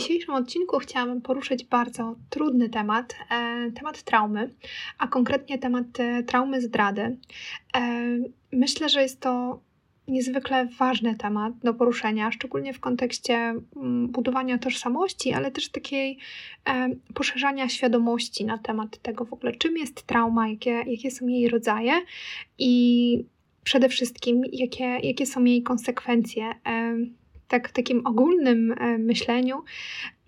dzisiejszym odcinku chciałabym poruszyć bardzo trudny temat, e, temat traumy, a konkretnie temat e, traumy zdrady. E, myślę, że jest to niezwykle ważny temat do poruszenia, szczególnie w kontekście mm, budowania tożsamości, ale też takiej poszerzania świadomości na temat tego w ogóle, czym jest trauma, jakie, jakie są jej rodzaje i przede wszystkim, jakie, jakie są jej konsekwencje. Tak w takim ogólnym e, myśleniu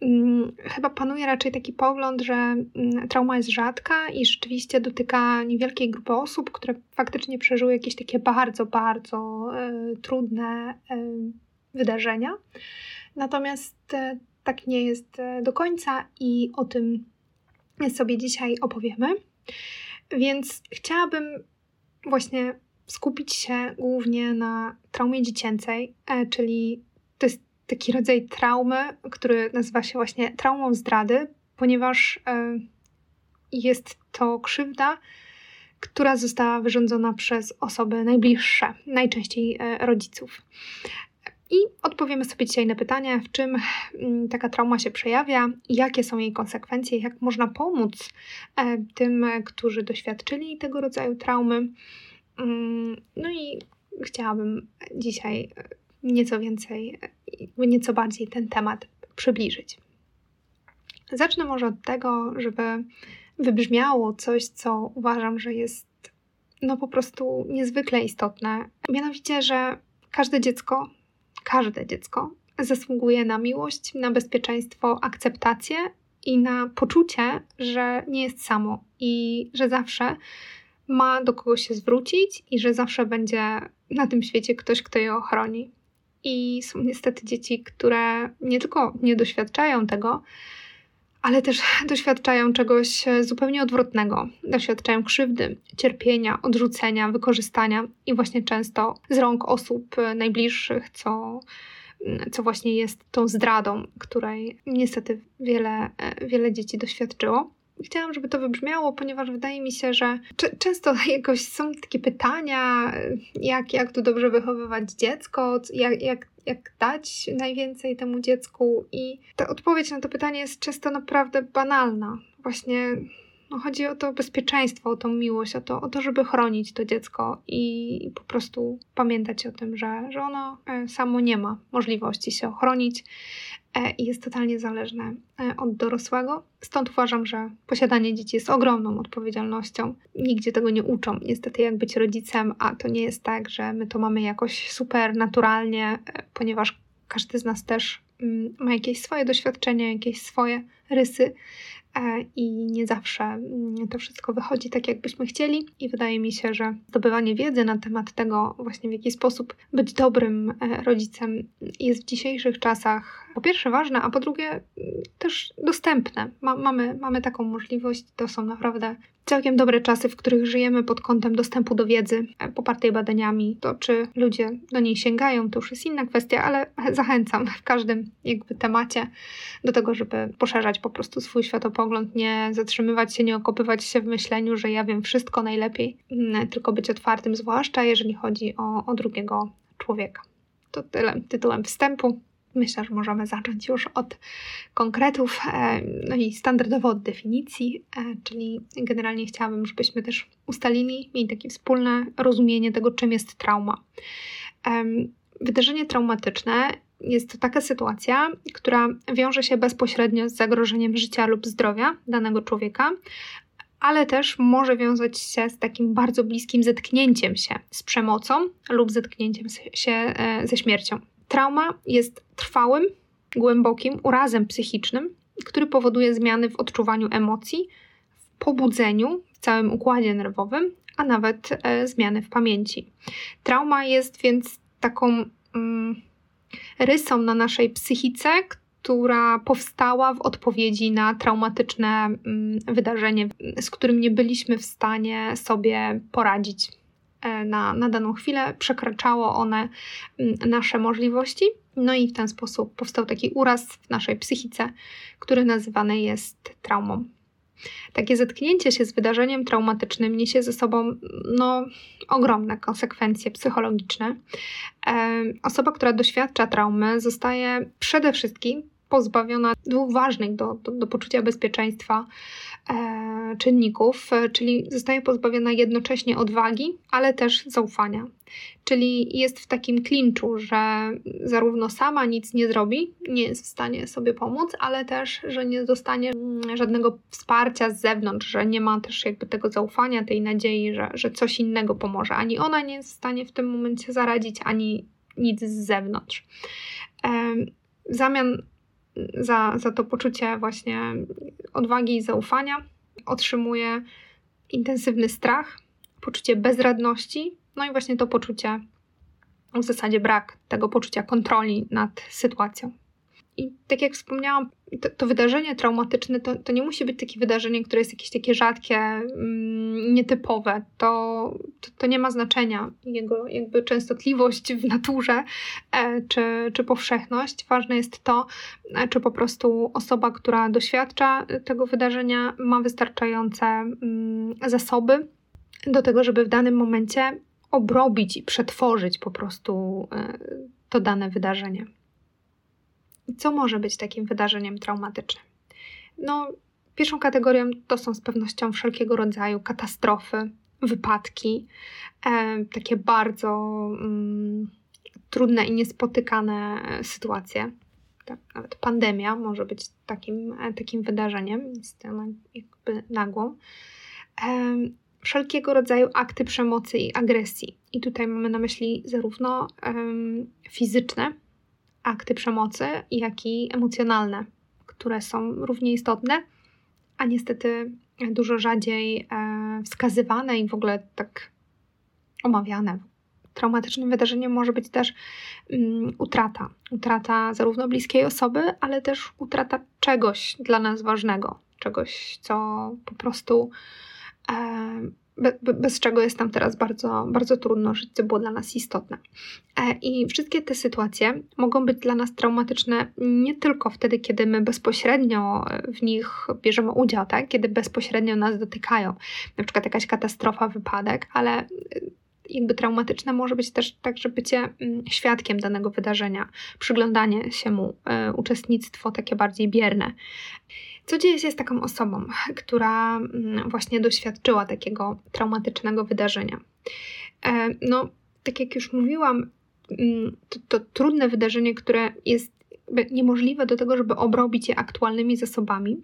mm, chyba panuje raczej taki pogląd, że mm, trauma jest rzadka i rzeczywiście dotyka niewielkiej grupy osób, które faktycznie przeżyły jakieś takie bardzo, bardzo e, trudne e, wydarzenia. Natomiast tak nie jest do końca i o tym sobie dzisiaj opowiemy. Więc chciałabym właśnie skupić się głównie na traumie dziecięcej, czyli to jest taki rodzaj traumy, który nazywa się właśnie traumą zdrady, ponieważ e, jest to krzywda, która została wyrządzona przez osoby najbliższe, najczęściej e, rodziców. I odpowiemy sobie dzisiaj na pytanie, w czym mm, taka trauma się przejawia, jakie są jej konsekwencje, jak można pomóc e, tym, którzy doświadczyli tego rodzaju traumy. Mm, no i chciałabym dzisiaj nieco więcej, nieco bardziej ten temat przybliżyć. Zacznę może od tego, żeby wybrzmiało coś, co uważam, że jest no po prostu niezwykle istotne. Mianowicie, że każde dziecko, każde dziecko zasługuje na miłość, na bezpieczeństwo, akceptację i na poczucie, że nie jest samo i że zawsze ma do kogo się zwrócić i że zawsze będzie na tym świecie ktoś, kto je ochroni. I są niestety dzieci, które nie tylko nie doświadczają tego, ale też doświadczają czegoś zupełnie odwrotnego. Doświadczają krzywdy, cierpienia, odrzucenia, wykorzystania i właśnie często z rąk osób najbliższych, co, co właśnie jest tą zdradą, której niestety wiele, wiele dzieci doświadczyło chciałam, żeby to wybrzmiało, ponieważ wydaje mi się, że często jakoś są takie pytania, jak, jak tu dobrze wychowywać dziecko, jak, jak, jak dać najwięcej temu dziecku, i ta odpowiedź na to pytanie jest często naprawdę banalna. Właśnie no, chodzi o to bezpieczeństwo, o tą miłość, o to, o to, żeby chronić to dziecko i po prostu pamiętać o tym, że, że ono e, samo nie ma możliwości się ochronić e, i jest totalnie zależne e, od dorosłego. Stąd uważam, że posiadanie dzieci jest ogromną odpowiedzialnością. Nigdzie tego nie uczą, niestety, jak być rodzicem, a to nie jest tak, że my to mamy jakoś super naturalnie, ponieważ każdy z nas też mm, ma jakieś swoje doświadczenia, jakieś swoje rysy i nie zawsze mm, to wszystko wychodzi tak, jakbyśmy chcieli. I wydaje mi się, że zdobywanie wiedzy na temat tego, właśnie w jaki sposób być dobrym e, rodzicem, jest w dzisiejszych czasach po pierwsze ważne, a po drugie mm, też dostępne. Ma, mamy, mamy taką możliwość, to są naprawdę całkiem dobre czasy, w których żyjemy pod kątem dostępu do wiedzy e, popartej badaniami. To, czy ludzie do niej sięgają, to już jest inna kwestia, ale zachęcam w każdym jakby temacie do tego, żeby poszerzać po prostu swój światopogląd, nie zatrzymywać się, nie okopywać się w myśleniu, że ja wiem wszystko najlepiej, mm, tylko być otwartym, zwłaszcza jeżeli chodzi o, o drugiego człowieka. To tyle tytułem wstępu. Myślę, że możemy zacząć już od konkretów, e, no i standardowo od definicji, e, czyli generalnie chciałabym, żebyśmy też ustalili, mieli takie wspólne rozumienie tego, czym jest trauma. Wydarzenie traumatyczne jest to taka sytuacja, która wiąże się bezpośrednio z zagrożeniem życia lub zdrowia danego człowieka, ale też może wiązać się z takim bardzo bliskim zetknięciem się z przemocą lub zetknięciem się e, ze śmiercią. Trauma jest trwałym, głębokim urazem psychicznym, który powoduje zmiany w odczuwaniu emocji, w pobudzeniu, w całym układzie nerwowym, a nawet e, zmiany w pamięci. Trauma jest więc taką mm, rysą na naszej psychice, która powstała w odpowiedzi na traumatyczne mm, wydarzenie, z którym nie byliśmy w stanie sobie poradzić na, na daną chwilę, przekraczało one nasze możliwości. No i w ten sposób powstał taki uraz w naszej psychice, który nazywany jest traumą. Takie zetknięcie się z wydarzeniem traumatycznym niesie ze sobą no, ogromne konsekwencje psychologiczne. E, osoba, która doświadcza traumy, zostaje przede wszystkim pozbawiona dwóch ważnych do, do, do poczucia bezpieczeństwa e, czynników, e, czyli zostaje pozbawiona jednocześnie odwagi, ale też zaufania. Czyli jest w takim klinczu, że zarówno sama nic nie zrobi, nie jest w stanie sobie pomóc, ale też, że nie dostanie mm, żadnego wsparcia z zewnątrz, że nie ma też jakby tego zaufania, tej nadziei, że, że coś innego pomoże. Ani ona nie jest w stanie w tym momencie zaradzić, ani nic z zewnątrz. W zamian za, za to poczucie właśnie odwagi i zaufania otrzymuje intensywny strach, poczucie bezradności, no i właśnie to poczucie, w zasadzie brak tego poczucia kontroli nad sytuacją. I tak jak wspomniałam, to, to, wydarzenie traumatyczne to, to nie musi być takie wydarzenie, które jest jakieś takie rzadkie, mm, nietypowe. To, to, to, nie ma znaczenia jego jakby częstotliwość w naturze e, czy, czy powszechność. Ważne jest to, e, czy po prostu osoba, która doświadcza tego wydarzenia, ma wystarczające mm, zasoby do tego, żeby w danym momencie obrobić i przetworzyć po prostu e, to dane wydarzenie. Co może być takim wydarzeniem traumatycznym? No, pierwszą kategorią to są z pewnością wszelkiego rodzaju katastrofy, wypadki, e, takie bardzo mm, trudne i niespotykane sytuacje. Tak, nawet pandemia może być takim, e, takim wydarzeniem, jest ona jakby nagłą. E, wszelkiego rodzaju akty przemocy i agresji. I tutaj mamy na myśli zarówno fizyczne, akty przemocy, jak i emocjonalne, które są równie istotne, a niestety dużo rzadziej e, wskazywane i w ogóle tak omawiane. Traumatycznym wydarzeniem może być też um, utrata. Utrata zarówno bliskiej osoby, ale też utrata czegoś dla nas ważnego, czegoś, co po prostu be, bez czego jest nam teraz bardzo, bardzo trudno żyć, co było dla nas istotne. E, I wszystkie te sytuacje mogą być dla nas traumatyczne nie tylko wtedy, kiedy my bezpośrednio w nich bierzemy udział, tak? kiedy bezpośrednio nas dotykają, na przykład jakaś katastrofa, wypadek, ale e, jakby traumatyczne może być też także bycie mm, świadkiem danego wydarzenia, przyglądanie się mu, e, uczestnictwo takie bardziej bierne. Co dzieje się z taką osobą, która mm, właśnie doświadczyła takiego traumatycznego wydarzenia? E, no, tak jak już mówiłam, mm, to, to trudne wydarzenie, które jest niemożliwe do tego, żeby obrobić je aktualnymi zasobami,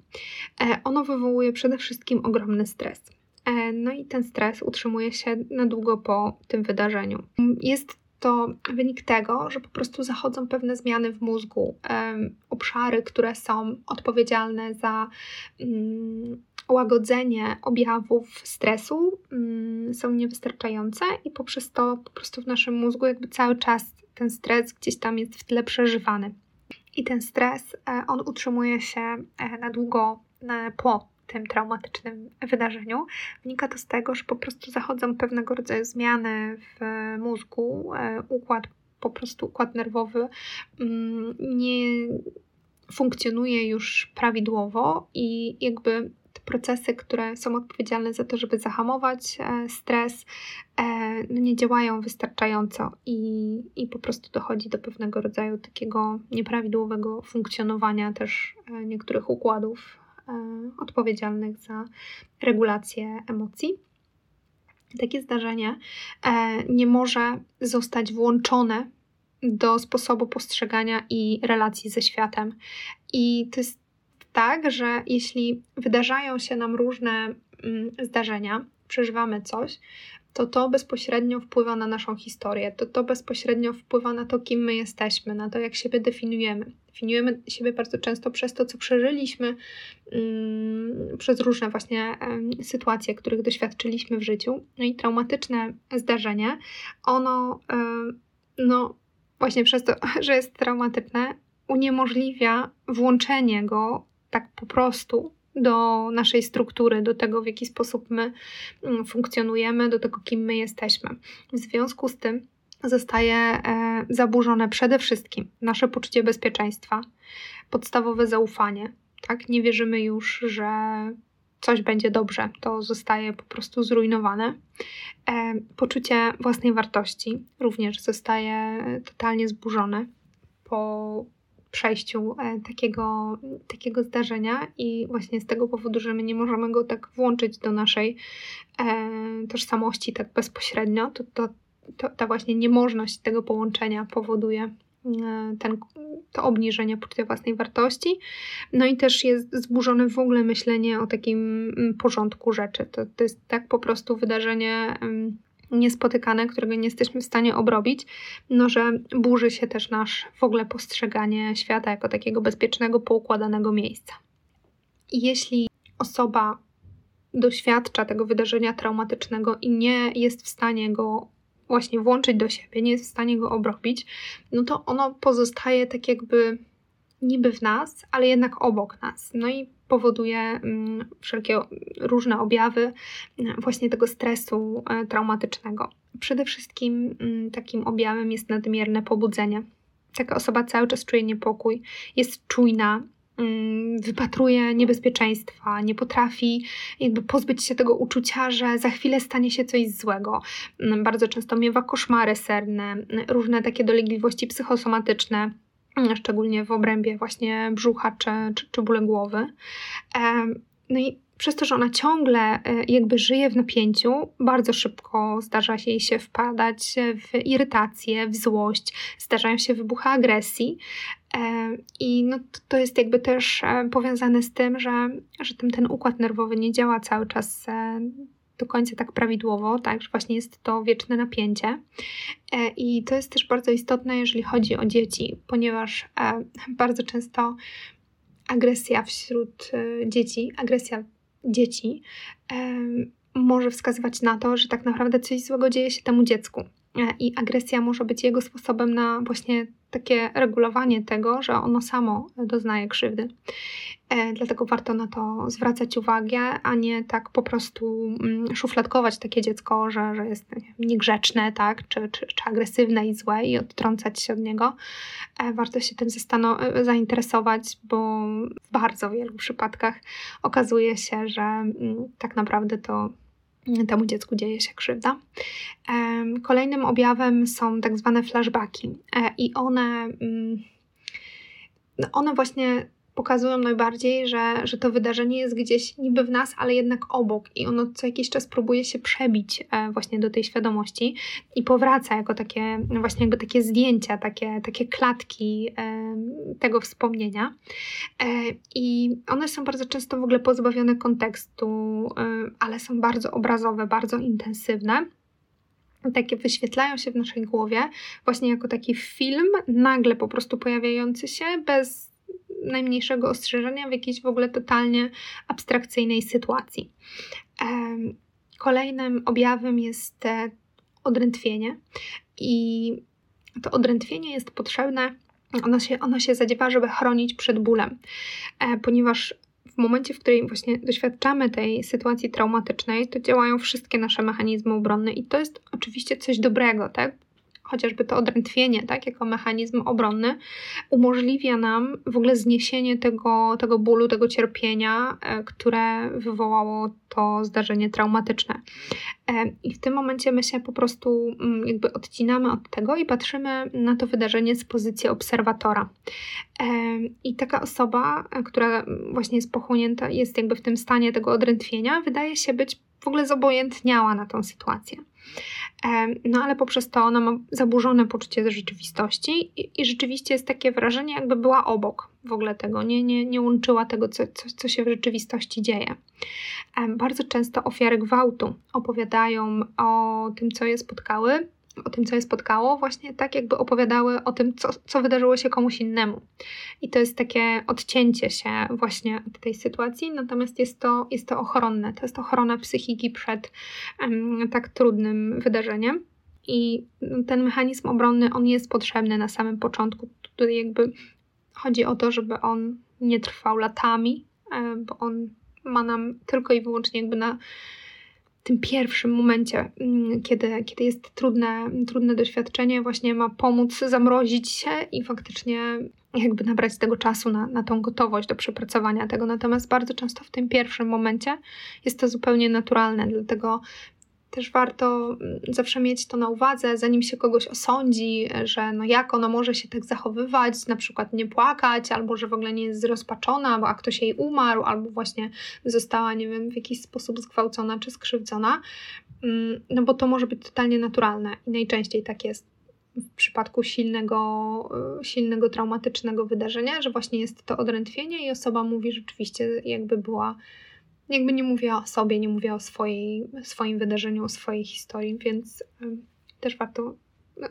e, ono wywołuje przede wszystkim ogromny stres. E, no i ten stres utrzymuje się na długo po tym wydarzeniu. Jest to wynik tego, że po prostu zachodzą pewne zmiany w mózgu, obszary, które są odpowiedzialne za um, łagodzenie objawów stresu, um, są niewystarczające i poprzez to po prostu w naszym mózgu jakby cały czas ten stres gdzieś tam jest w tle przeżywany. I ten stres, e, on utrzymuje się e, na długo po tym traumatycznym wydarzeniu. Wynika to z tego, że po prostu zachodzą pewnego rodzaju zmiany w mózgu, e, układ, po prostu układ nerwowy mm, nie funkcjonuje już prawidłowo i jakby procesy, które są odpowiedzialne za to, żeby zahamować e, stres, e, no nie działają wystarczająco i, i po prostu dochodzi do pewnego rodzaju takiego nieprawidłowego funkcjonowania też niektórych układów odpowiedzialnych za regulację emocji. Takie zdarzenie e, nie może zostać włączone do sposobu postrzegania i relacji ze światem. I to jest tak, że jeśli wydarzają się nam różne mm, zdarzenia, przeżywamy coś, to to bezpośrednio wpływa na naszą historię, to to bezpośrednio wpływa na to, kim my jesteśmy, na to, jak siebie definiujemy. Definiujemy siebie bardzo często przez to, co przeżyliśmy, um, przez różne właśnie sytuacje, których doświadczyliśmy w życiu. No i traumatyczne zdarzenie, ono, no właśnie przez to, że jest traumatyczne, uniemożliwia włączenie go tak po prostu do naszej struktury, do tego, w jaki sposób my mm, funkcjonujemy, do tego, kim my jesteśmy. W związku z tym zostaje e, zaburzone przede wszystkim nasze poczucie bezpieczeństwa, podstawowe zaufanie. Tak? Nie wierzymy już, że coś będzie dobrze, to zostaje po prostu zrujnowane. E, poczucie własnej wartości również zostaje totalnie zburzone po przejściu e, takiego, takiego zdarzenia i właśnie z tego powodu, że my nie możemy go tak włączyć do naszej e, tożsamości tak bezpośrednio, to, to, to ta właśnie niemożność tego połączenia powoduje e, ten, to obniżenie poczucia własnej wartości. No i też jest zburzone w ogóle myślenie o takim mm, porządku rzeczy. To, to jest tak po prostu wydarzenie niespotykane, którego nie jesteśmy w stanie obrobić, no że burzy się też nasz w ogóle postrzeganie świata jako takiego bezpiecznego, poukładanego miejsca. Jeśli osoba doświadcza tego wydarzenia traumatycznego i nie jest w stanie go właśnie włączyć do siebie, nie jest w stanie go obrobić, no to ono pozostaje tak jakby niby w nas, ale jednak obok nas. No i powoduje mm, wszelkie różne objawy mm, właśnie tego stresu e, traumatycznego. Przede wszystkim mm, takim objawem jest nadmierne pobudzenie. Taka osoba cały czas czuje niepokój, jest czujna, wypatruje niebezpieczeństwa, nie potrafi jakby pozbyć się tego uczucia, że za chwilę stanie się coś złego. Bardzo często miewa koszmary serne, różne takie dolegliwości psychosomatyczne szczególnie w obrębie właśnie brzucha czy, czy, czy bóle głowy. No i przez to, że ona ciągle e, jakby żyje w napięciu, bardzo szybko zdarza się jej się wpadać w irytację, w złość, zdarzają się wybuchy agresji. I no to jest jakby też e, powiązane z tym, że, że ten, ten układ nerwowy nie działa cały czas e, do końca tak prawidłowo, tak, że właśnie jest to wieczne napięcie. E, I to jest też bardzo istotne, jeżeli chodzi o dzieci, ponieważ e, bardzo często agresja wśród e, dzieci, agresja dzieci może wskazywać na to, że tak naprawdę coś złego dzieje się temu dziecku. I agresja może być jego sposobem na właśnie takie regulowanie tego, że ono samo doznaje krzywdy. E, dlatego warto na to zwracać uwagę, a nie tak po prostu mm, szufladkować takie dziecko, że, że jest niegrzeczne, tak, czy, czy, czy agresywne i złe i odtrącać się od niego. E, warto się tym e, zainteresować, bo w bardzo wielu przypadkach okazuje się, że mm, tak naprawdę to temu dziecku dzieje się krzywda. Kolejnym objawem są tak zwane flashbacki i one, mm, no one właśnie pokazują najbardziej, że, że to wydarzenie jest gdzieś niby w nas, ale jednak obok i ono co jakiś czas próbuje się przebić e, właśnie do tej świadomości i powraca jako takie właśnie jakby takie zdjęcia, takie, takie klatki e, tego wspomnienia. E, i one są bardzo często w ogóle pozbawione kontekstu, ale są bardzo obrazowe, bardzo intensywne. Takie wyświetlają się w naszej głowie, właśnie jako taki film, nagle po prostu pojawiający się bez najmniejszego ostrzeżenia w jakiejś w ogóle totalnie abstrakcyjnej sytuacji. Kolejnym objawem jest odrętwienie i to odrętwienie jest potrzebne, ono się, ono się zadziewa, żeby chronić przed bólem, e, ponieważ w momencie, w którym właśnie doświadczamy tej sytuacji traumatycznej, to działają wszystkie nasze mechanizmy obronne i to jest oczywiście coś dobrego, tak? Chociażby to odrętwienie, tak, jako mechanizm obronny, umożliwia nam w ogóle zniesienie tego, tego bólu, tego cierpienia, e, które wywołało to zdarzenie traumatyczne. E, I w tym momencie my się po prostu mm, jakby odcinamy od tego i patrzymy na to wydarzenie z pozycji obserwatora. E, I taka osoba, która właśnie jest pochłonięta, jest jakby w tym stanie tego odrętwienia, wydaje się być w ogóle zobojętniała na tą sytuację. No ale poprzez to ona ma zaburzone poczucie rzeczywistości i, i, rzeczywiście jest takie wrażenie, jakby była obok w ogóle tego, nie, nie, nie łączyła tego, co, co, co się w rzeczywistości dzieje. Bardzo często ofiary gwałtu opowiadają o tym, co je spotkały, o tym, co je spotkało, właśnie tak jakby opowiadały o tym, co, co wydarzyło się komuś innemu. I to jest takie odcięcie się właśnie od tej sytuacji, natomiast jest to, jest to ochronne, to jest ochrona psychiki przed um, tak trudnym wydarzeniem. I ten mechanizm obronny, on jest potrzebny na samym początku. Tutaj jakby chodzi o to, żeby on nie trwał latami, e, bo on ma nam tylko i wyłącznie jakby na tym pierwszym momencie, mm, kiedy, kiedy jest trudne, trudne doświadczenie, właśnie ma pomóc zamrozić się i faktycznie jakby nabrać tego czasu na, na tą gotowość do przepracowania tego. Natomiast bardzo często w tym pierwszym momencie jest to zupełnie naturalne, dlatego też warto mm, zawsze mieć to na uwadze, zanim się kogoś osądzi, że no jak ona może się tak zachowywać, na przykład nie płakać, albo że w ogóle nie jest zrozpaczona, a ktoś jej umarł, albo właśnie została, nie wiem, w jakiś sposób zgwałcona czy skrzywdzona. Mm, no bo to może być totalnie naturalne i najczęściej tak jest w przypadku silnego, y, silnego traumatycznego wydarzenia, że właśnie jest to odrętwienie i osoba mówi rzeczywiście, jakby była, jakby nie mówiła o sobie, nie mówiła o swojej, swoim wydarzeniu, o swojej historii, więc też warto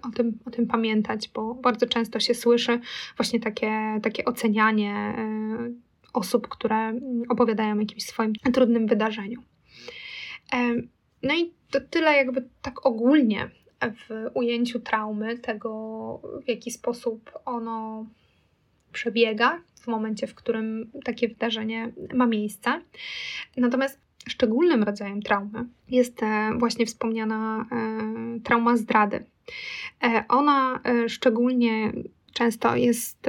o tym, o tym pamiętać, bo bardzo często się słyszy właśnie takie, takie ocenianie y, osób, które opowiadają o jakimś swoim trudnym wydarzeniu. No i to tyle jakby tak ogólnie w ujęciu traumy, tego w jaki sposób ono przebiega w momencie, w którym takie wydarzenie ma miejsce. Natomiast szczególnym rodzajem traumy jest e, właśnie wspomniana e, trauma zdrady. E, ona szczególnie często jest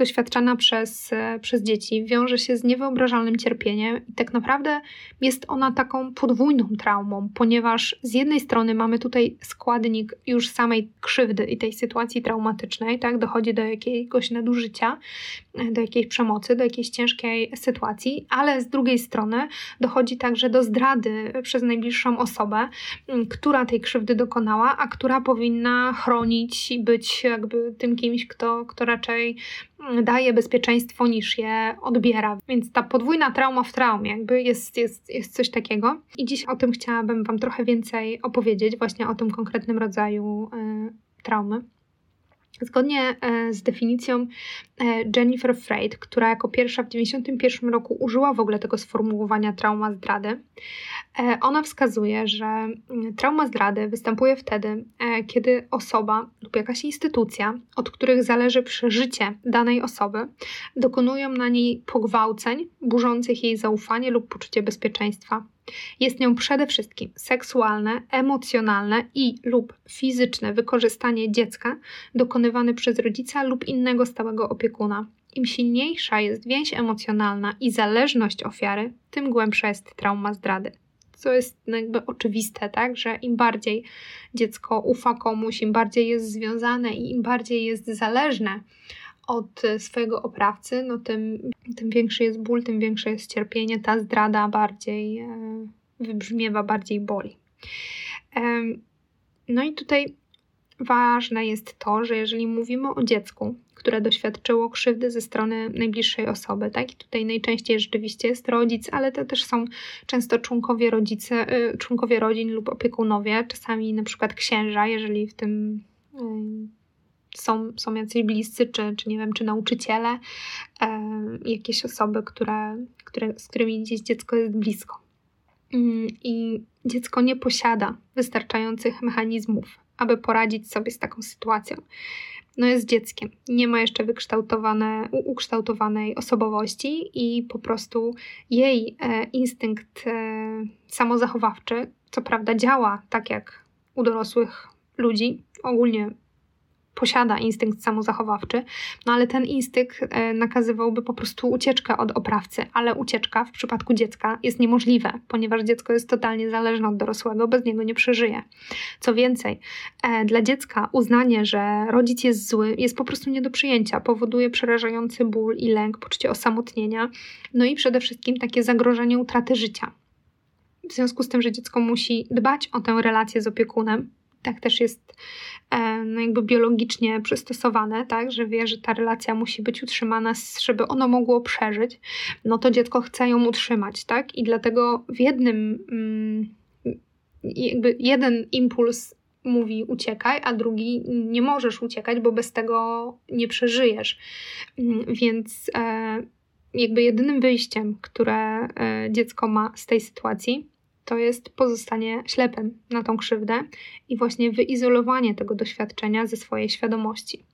doświadczana przez, e, przez dzieci wiąże się z niewyobrażalnym cierpieniem i tak naprawdę jest ona taką podwójną traumą, ponieważ z jednej strony mamy tutaj składnik już samej krzywdy i tej sytuacji traumatycznej, tak, dochodzi do jakiegoś nadużycia, e, do jakiejś przemocy, do jakiejś ciężkiej sytuacji, ale z drugiej strony dochodzi także do zdrady przez najbliższą osobę, która tej krzywdy dokonała, a która powinna chronić i być jakby tym kimś, kto, kto raczej daje bezpieczeństwo niż je odbiera. Więc ta podwójna trauma w traumie jakby jest, jest, jest coś takiego. I dziś o tym chciałabym Wam trochę więcej opowiedzieć, właśnie o tym konkretnym rodzaju y, traumy. Zgodnie e, z definicją e, Jennifer Freud, która jako pierwsza w 1991 roku użyła w ogóle tego sformułowania trauma zdrady, e, ona wskazuje, że mm, trauma zdrady występuje wtedy, kiedy osoba lub jakaś instytucja, od których zależy przeżycie danej osoby, dokonują na niej pogwałceń burzących jej zaufanie lub poczucie bezpieczeństwa jest nią przede wszystkim seksualne, emocjonalne i lub fizyczne wykorzystanie dziecka dokonywane przez rodzica lub innego stałego opiekuna. Im silniejsza jest więź emocjonalna i zależność ofiary, tym głębsza jest trauma zdrady. Co jest jakby oczywiste, tak, że im bardziej dziecko ufa komuś, im bardziej jest związane i im bardziej jest zależne od swojego oprawcy, no tym, tym większy jest ból, tym większe jest cierpienie, ta zdrada bardziej e, wybrzmiewa, bardziej boli. No i tutaj ważne jest to, że jeżeli mówimy o dziecku, które doświadczyło krzywdy ze strony najbliższej osoby, tak? I tutaj najczęściej rzeczywiście jest rodzic, ale to też są często członkowie rodzice, y, członkowie rodzin lub opiekunowie, czasami na przykład księża, jeżeli w tym są, są jacyś bliscy, czy, czy nie wiem, czy nauczyciele, jakieś osoby, które, które, z którymi gdzieś dziecko jest blisko. Mm, I dziecko nie posiada wystarczających mechanizmów, aby poradzić sobie z taką sytuacją. No jest dzieckiem, nie ma jeszcze wykształtowane, ukształtowanej osobowości i po prostu jej e, instynkt e, samozachowawczy, co prawda działa tak jak u dorosłych ludzi, ogólnie posiada instynkt samozachowawczy, no ale ten instynkt e, nakazywałby po prostu ucieczkę od oprawcy, ale ucieczka w przypadku dziecka jest niemożliwe, ponieważ dziecko jest totalnie zależne od dorosłego, bez niego nie przeżyje. Co więcej, e, dla dziecka uznanie, że rodzic jest zły, jest po prostu nie do przyjęcia, powoduje przerażający ból i lęk, poczucie osamotnienia, no i przede wszystkim takie zagrożenie utraty życia. W związku z tym, że dziecko musi dbać o tę relację z opiekunem, tak też jest e, no jakby biologicznie przystosowane, tak, że wie, że ta relacja musi być utrzymana, żeby ono mogło przeżyć, no to dziecko chce ją utrzymać, tak? I dlatego w jednym mm, jakby jeden impuls mówi uciekaj, a drugi nie możesz uciekać, bo bez tego nie przeżyjesz. Mm, więc e, jakby jedynym wyjściem, które e, dziecko ma z tej sytuacji, to jest pozostanie ślepym na tą krzywdę i właśnie wyizolowanie tego doświadczenia ze swojej świadomości.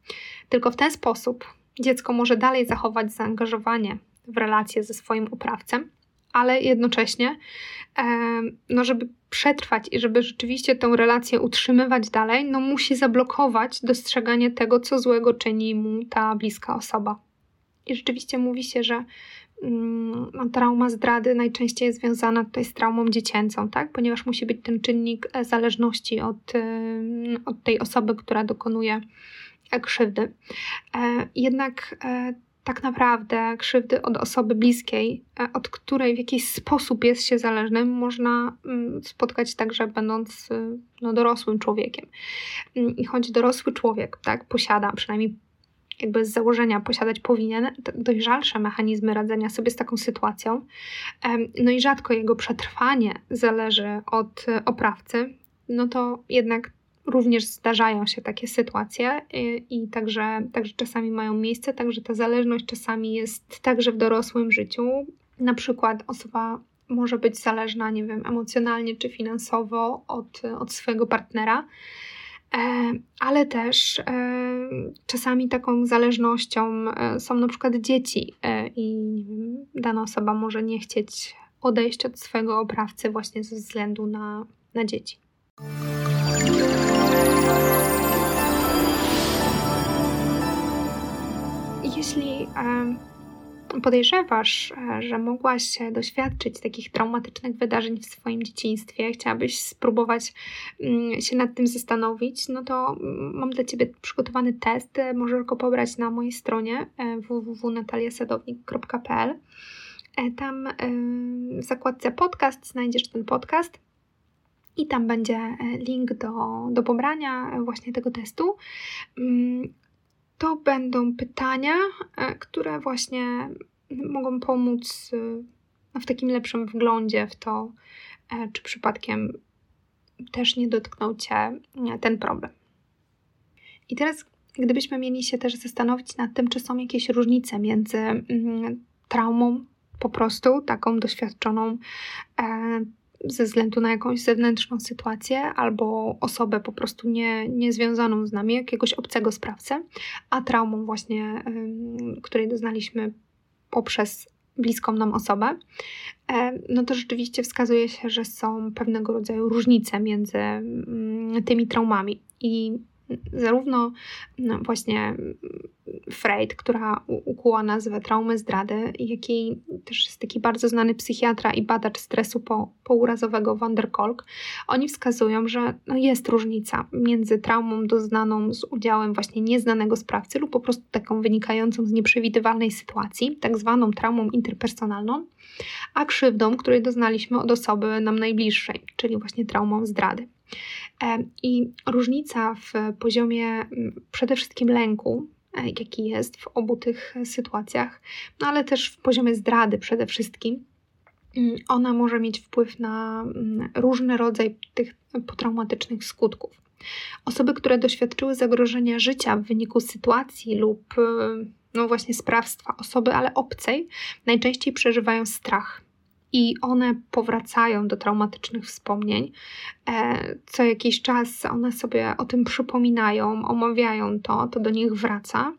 Tylko w ten sposób dziecko może dalej zachować zaangażowanie w relacje ze swoim oprawcem, ale jednocześnie, no żeby przetrwać i żeby rzeczywiście tę relację utrzymywać dalej, no musi zablokować dostrzeganie tego, co złego czyni mu ta bliska osoba. I rzeczywiście mówi się, że no, trauma zdrady najczęściej jest związana tutaj z traumą dziecięcą, tak? ponieważ musi być ten czynnik e, zależności od, od tej osoby, która dokonuje krzywdy. Jednak tak naprawdę krzywdy od osoby bliskiej, e, od której w jakiś sposób jest się zależnym, można mm, spotkać także będąc no, dorosłym człowiekiem. Mm, I choć dorosły człowiek tak, posiada, przynajmniej jakby z założenia posiadać powinien dojrzalsze mechanizmy radzenia sobie z taką sytuacją, no i rzadko jego przetrwanie zależy od e, oprawcy, no to jednak również zdarzają się takie sytuacje i, i także, także czasami mają miejsce, także ta zależność czasami jest także w dorosłym życiu. Na przykład osoba może być zależna, nie wiem, emocjonalnie czy finansowo od, od swojego partnera, e, ale też e, czasami taką zależnością e, są na przykład dzieci i dana osoba może nie chcieć odejść od swojego oprawcy właśnie ze względu na, na dzieci. Jeśli podejrzewasz, e, że mogłaś doświadczyć takich traumatycznych wydarzeń w swoim dzieciństwie, chciałabyś spróbować mm, się nad tym zastanowić, no to mm, mam dla Ciebie przygotowany test. Możesz go pobrać na mojej stronie e, www.nataliasadownik.pl. E, tam w zakładce podcast znajdziesz ten podcast i tam będzie link do, do pobrania właśnie tego testu. To będą pytania, e, które właśnie mogą pomóc e, w takim lepszym wglądzie w to, e, czy przypadkiem też nie dotknął Cię ten problem. I teraz, gdybyśmy mieli się też zastanowić nad tym, czy są jakieś różnice między mm, traumą po prostu, taką doświadczoną ze względu na jakąś zewnętrzną sytuację albo osobę po prostu nie, niezwiązaną z nami, jakiegoś obcego sprawcę, a traumą właśnie, której doznaliśmy poprzez bliską nam osobę, no to rzeczywiście wskazuje się, że są pewnego rodzaju różnice między mm, tymi traumami. I zarówno no właśnie Freud, która ukuła nazwę traumy zdrady, jak i też jest taki bardzo znany psychiatra i badacz stresu po, pourazowego Van der Kolk, oni wskazują, że no jest różnica między traumą doznaną z udziałem właśnie nieznanego sprawcy lub po prostu taką wynikającą z nieprzewidywalnej sytuacji, tak zwaną traumą interpersonalną, a krzywdą, której doznaliśmy od osoby nam najbliższej, czyli właśnie traumą zdrady. E, I różnica w poziomie przede wszystkim lęku, e, jaki jest w obu tych sytuacjach, no ale też w poziomie zdrady przede wszystkim, ona może mieć wpływ na różny rodzaj tych potraumatycznych skutków. Osoby, które doświadczyły zagrożenia życia w wyniku sytuacji lub no właśnie sprawstwa osoby, ale obcej, najczęściej przeżywają strach i one powracają do traumatycznych wspomnień. E, co jakiś czas one sobie o tym przypominają, omawiają to, to do nich wraca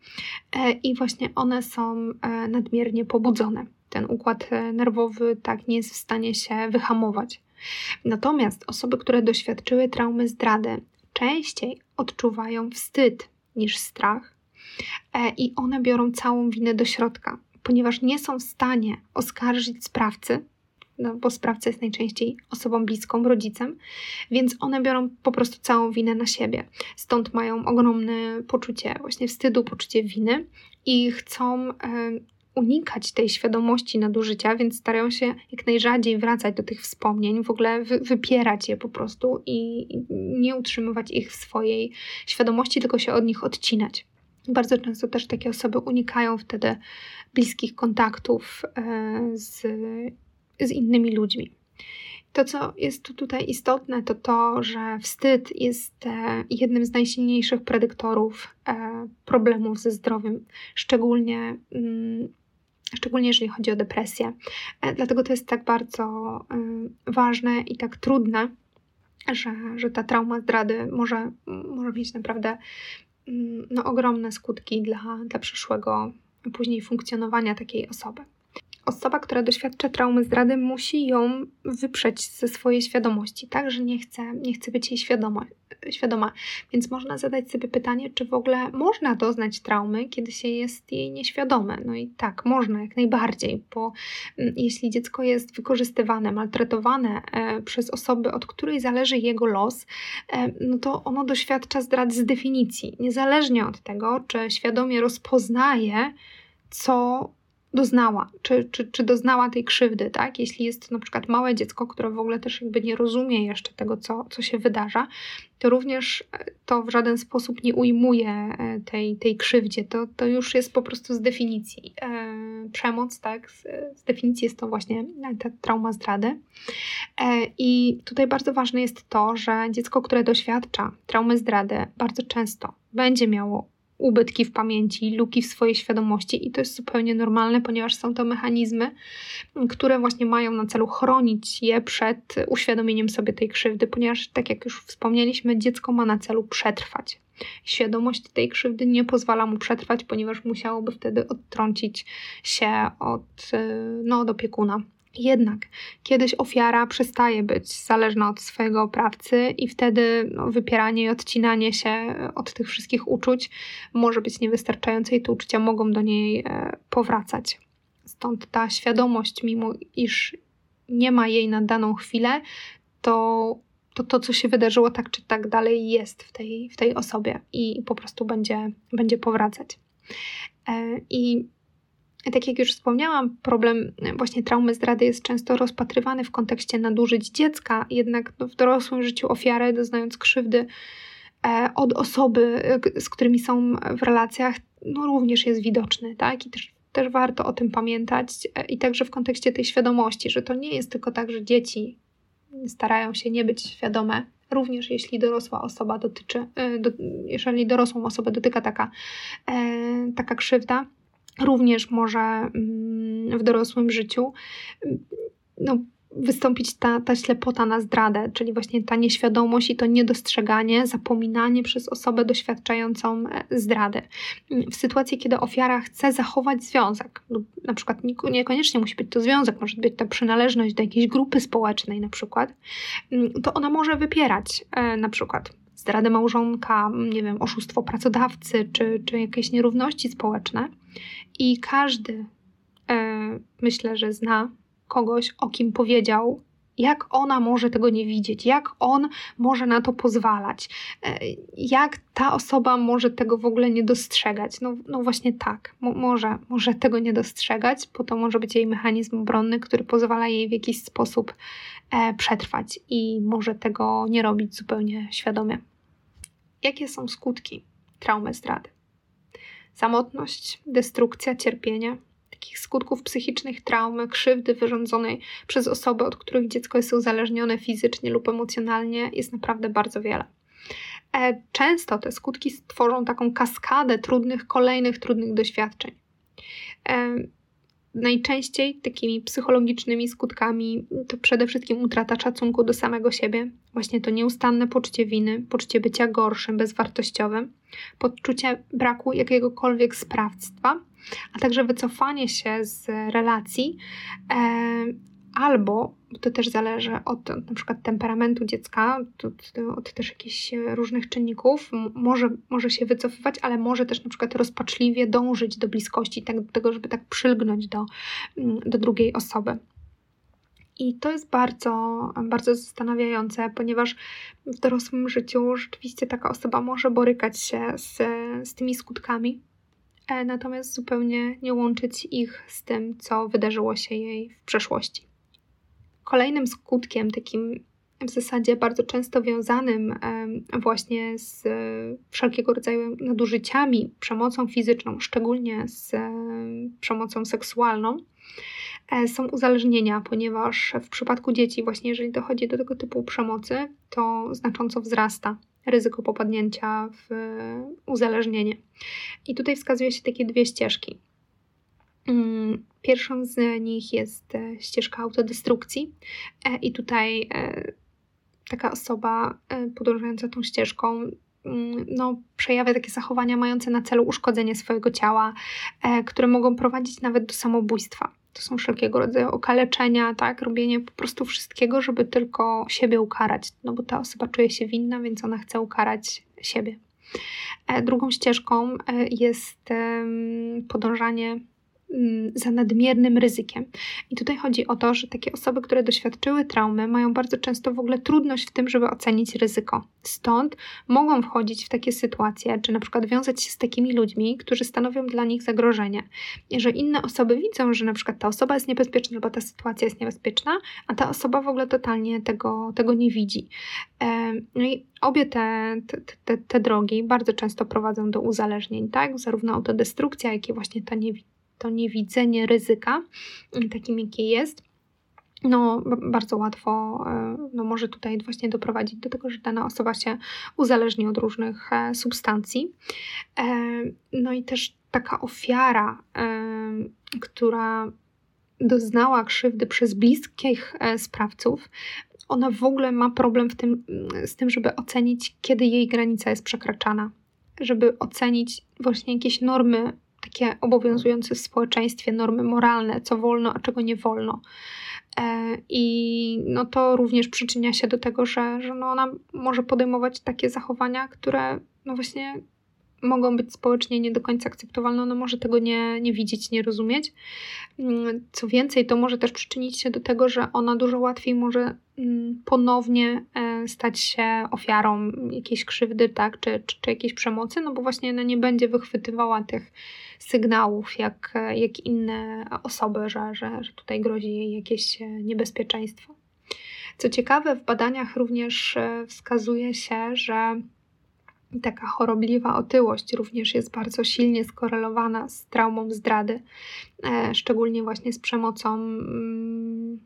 e, i właśnie one są e, nadmiernie pobudzone. Ten układ nerwowy tak nie jest w stanie się wyhamować. Natomiast osoby, które doświadczyły traumy zdrady, częściej odczuwają wstyd niż strach i one biorą całą winę do środka, ponieważ nie są w stanie oskarżyć sprawcy no bo sprawca jest najczęściej osobą bliską, rodzicem, więc one biorą po prostu całą winę na siebie. Stąd mają ogromne poczucie właśnie wstydu, poczucie winy i chcą unikać tej świadomości nadużycia, więc starają się jak najrzadziej wracać do tych wspomnień, w ogóle wy, wypierać je po prostu i nie utrzymywać ich w swojej świadomości, tylko się od nich odcinać. Bardzo często też takie osoby unikają wtedy bliskich kontaktów e, z z innymi ludźmi. To, co jest tu tutaj istotne, to to, że wstyd jest e, jednym z najsilniejszych predyktorów e, problemów ze zdrowiem, szczególnie, mm, szczególnie jeżeli chodzi o depresję. E, dlatego to jest tak bardzo ważne i tak trudne, że, że ta trauma zdrady może, może mieć naprawdę mm, no, ogromne skutki dla, dla przyszłego później funkcjonowania takiej osoby. Osoba, która doświadcza traumy zdrady, musi ją wyprzeć ze swojej świadomości, tak, że nie chce, nie chce być jej świadoma, świadoma. Więc można zadać sobie pytanie, czy w ogóle można doznać traumy, kiedy się jest jej nieświadome. No i tak, można, jak najbardziej, bo mm, jeśli dziecko jest wykorzystywane, maltretowane e, przez osoby, od której zależy jego los, e, no to ono doświadcza zdrad z definicji, niezależnie od tego, czy świadomie rozpoznaje, co doznała, czy, czy, czy doznała tej krzywdy, tak? Jeśli jest to na przykład małe dziecko, które w ogóle też jakby nie rozumie jeszcze tego, co, co się wydarza, to również e, to w żaden sposób nie ujmuje e, tej, tej krzywdzie. To, to już jest po prostu z definicji e, przemoc, tak? Z, z, definicji jest to właśnie ta trauma zdrady. I tutaj bardzo ważne jest to, że dziecko, które doświadcza traumy zdrady, bardzo często będzie miało ubytki w pamięci, luki w swojej świadomości i to jest zupełnie normalne, ponieważ są to mechanizmy, które właśnie mają na celu chronić je przed uświadomieniem sobie tej krzywdy, ponieważ tak jak już wspomnieliśmy, dziecko ma na celu przetrwać. Świadomość tej krzywdy nie pozwala mu przetrwać, ponieważ musiałoby wtedy odtrącić się od, no, od opiekuna. Jednak kiedyś ofiara przestaje być zależna od swojego oprawcy, i wtedy no, wypieranie i odcinanie się od tych wszystkich uczuć może być niewystarczające, i te uczucia mogą do niej e, powracać. Stąd ta świadomość, mimo iż nie ma jej na daną chwilę, to to, to co się wydarzyło, tak czy tak dalej jest w tej, w tej osobie i po prostu będzie, będzie powracać. E, I tak jak już wspomniałam, problem właśnie traumy zdrady jest często rozpatrywany w kontekście nadużyć dziecka, jednak w dorosłym życiu ofiary, doznając krzywdy e, od osoby, e, z którymi są w relacjach, no również jest widoczny, tak? I też, też warto o tym pamiętać e, i także w kontekście tej świadomości, że to nie jest tylko tak, że dzieci starają się nie być świadome, również jeśli dorosła osoba dotyczy, do, jeżeli dorosłą osobę dotyka taka, taka krzywda, również może mm, w dorosłym życiu no, wystąpić ta, ta ślepota na zdradę, czyli właśnie ta nieświadomość i to niedostrzeganie, zapominanie przez osobę doświadczającą e, zdrady. W sytuacji, kiedy ofiara chce zachować związek, lub na przykład niekoniecznie musi być to związek, może być to przynależność do jakiejś grupy społecznej na przykład, mm, to ona może wypierać e, na przykład zdradę małżonka, nie wiem, oszustwo pracodawcy, czy, czy jakieś nierówności społeczne. I każdy, e, myślę, że zna kogoś, o kim powiedział, jak ona może tego nie widzieć, jak on może na to pozwalać, e, jak ta osoba może tego w ogóle nie dostrzegać. No, no właśnie tak, Mo może, może tego nie dostrzegać, bo to może być jej mechanizm obronny, który pozwala jej w jakiś sposób e, przetrwać i może tego nie robić zupełnie świadomie. Jakie są skutki traumy zdrady? Samotność, destrukcja, cierpienie, takich skutków psychicznych traumy, krzywdy wyrządzonej przez osoby, od których dziecko jest uzależnione fizycznie lub emocjonalnie, jest naprawdę bardzo wiele. E, często te skutki stworzą taką kaskadę trudnych, kolejnych trudnych doświadczeń. Najczęściej takimi psychologicznymi skutkami to przede wszystkim utrata szacunku do samego siebie, właśnie to nieustanne poczucie winy, poczucie bycia gorszym, bezwartościowym, poczucie braku jakiegokolwiek sprawstwa, a także wycofanie się z relacji, e, albo to też zależy od, na przykład temperamentu dziecka, od, od, też jakichś różnych czynników, może, może się wycofywać, ale może też na przykład rozpaczliwie dążyć do bliskości, tak, do tego, żeby tak przylgnąć do, do drugiej osoby. I to jest bardzo, bardzo zastanawiające, ponieważ w dorosłym życiu rzeczywiście taka osoba może borykać się z, z tymi skutkami, e, natomiast zupełnie nie łączyć ich z tym, co wydarzyło się jej w przeszłości. Kolejnym skutkiem, takim w zasadzie bardzo często wiązanym właśnie z wszelkiego rodzaju nadużyciami, przemocą fizyczną, szczególnie z przemocą seksualną, e, są uzależnienia, ponieważ w przypadku dzieci, właśnie jeżeli dochodzi do tego typu przemocy, to znacząco wzrasta ryzyko popadnięcia w uzależnienie. I tutaj wskazuje się takie dwie ścieżki. Mm, pierwszą z nich jest e, ścieżka autodestrukcji, e, i tutaj e, taka osoba podążająca tą ścieżką mm, no, przejawia takie zachowania mające na celu uszkodzenie swojego ciała, które mogą prowadzić nawet do samobójstwa. to są wszelkiego rodzaju okaleczenia, tak? Robienie po prostu wszystkiego, żeby tylko siebie ukarać, no bo ta osoba czuje się winna, więc ona chce ukarać siebie. Drugą ścieżką jest podążanie za nadmiernym ryzykiem. I tutaj chodzi o to, że takie osoby, które doświadczyły traumy, mają bardzo często w ogóle trudność w tym, żeby ocenić ryzyko. Stąd mogą wchodzić w takie sytuacje, czy na przykład wiązać się z takimi ludźmi, którzy stanowią dla nich zagrożenie. Jeżeli inne osoby widzą, że na przykład ta osoba jest niebezpieczna, albo ta sytuacja jest niebezpieczna, a ta osoba w ogóle totalnie tego, tego nie widzi. No i obie te, te, te, te drogi bardzo często prowadzą do uzależnień, tak? Zarówno autodestrukcja, jak i właśnie ta niewidoczność to niewidzenie ryzyka, mm, takim jakie jest, no, bardzo łatwo e, no, może tutaj właśnie doprowadzić do tego, że dana osoba się uzależni od różnych e, substancji. E, no i też taka ofiara, która doznała krzywdy przez bliskich sprawców, ona w ogóle ma problem w tym, z tym, żeby ocenić, kiedy jej granica jest przekraczana, żeby ocenić właśnie jakieś normy takie obowiązujące w społeczeństwie normy moralne, co wolno, a czego nie wolno. E, I no to również przyczynia się do tego, że, że no ona może podejmować takie zachowania, które no właśnie mogą być społecznie nie do końca akceptowalne, ona może tego nie, nie widzieć, nie rozumieć. Mm, co więcej, to może też przyczynić się do tego, że ona dużo łatwiej może mm, ponownie e, stać się ofiarą jakiejś krzywdy, tak, czy, czy, czy jakiejś przemocy, no bo właśnie ona nie będzie wychwytywała tych sygnałów, jak, jak inne osoby, że, że, że tutaj grozi jej jakieś e, niebezpieczeństwo. Co ciekawe, w badaniach również e, wskazuje się, że taka chorobliwa otyłość również jest bardzo silnie skorelowana z traumą zdrady, e, szczególnie właśnie z przemocą, mm,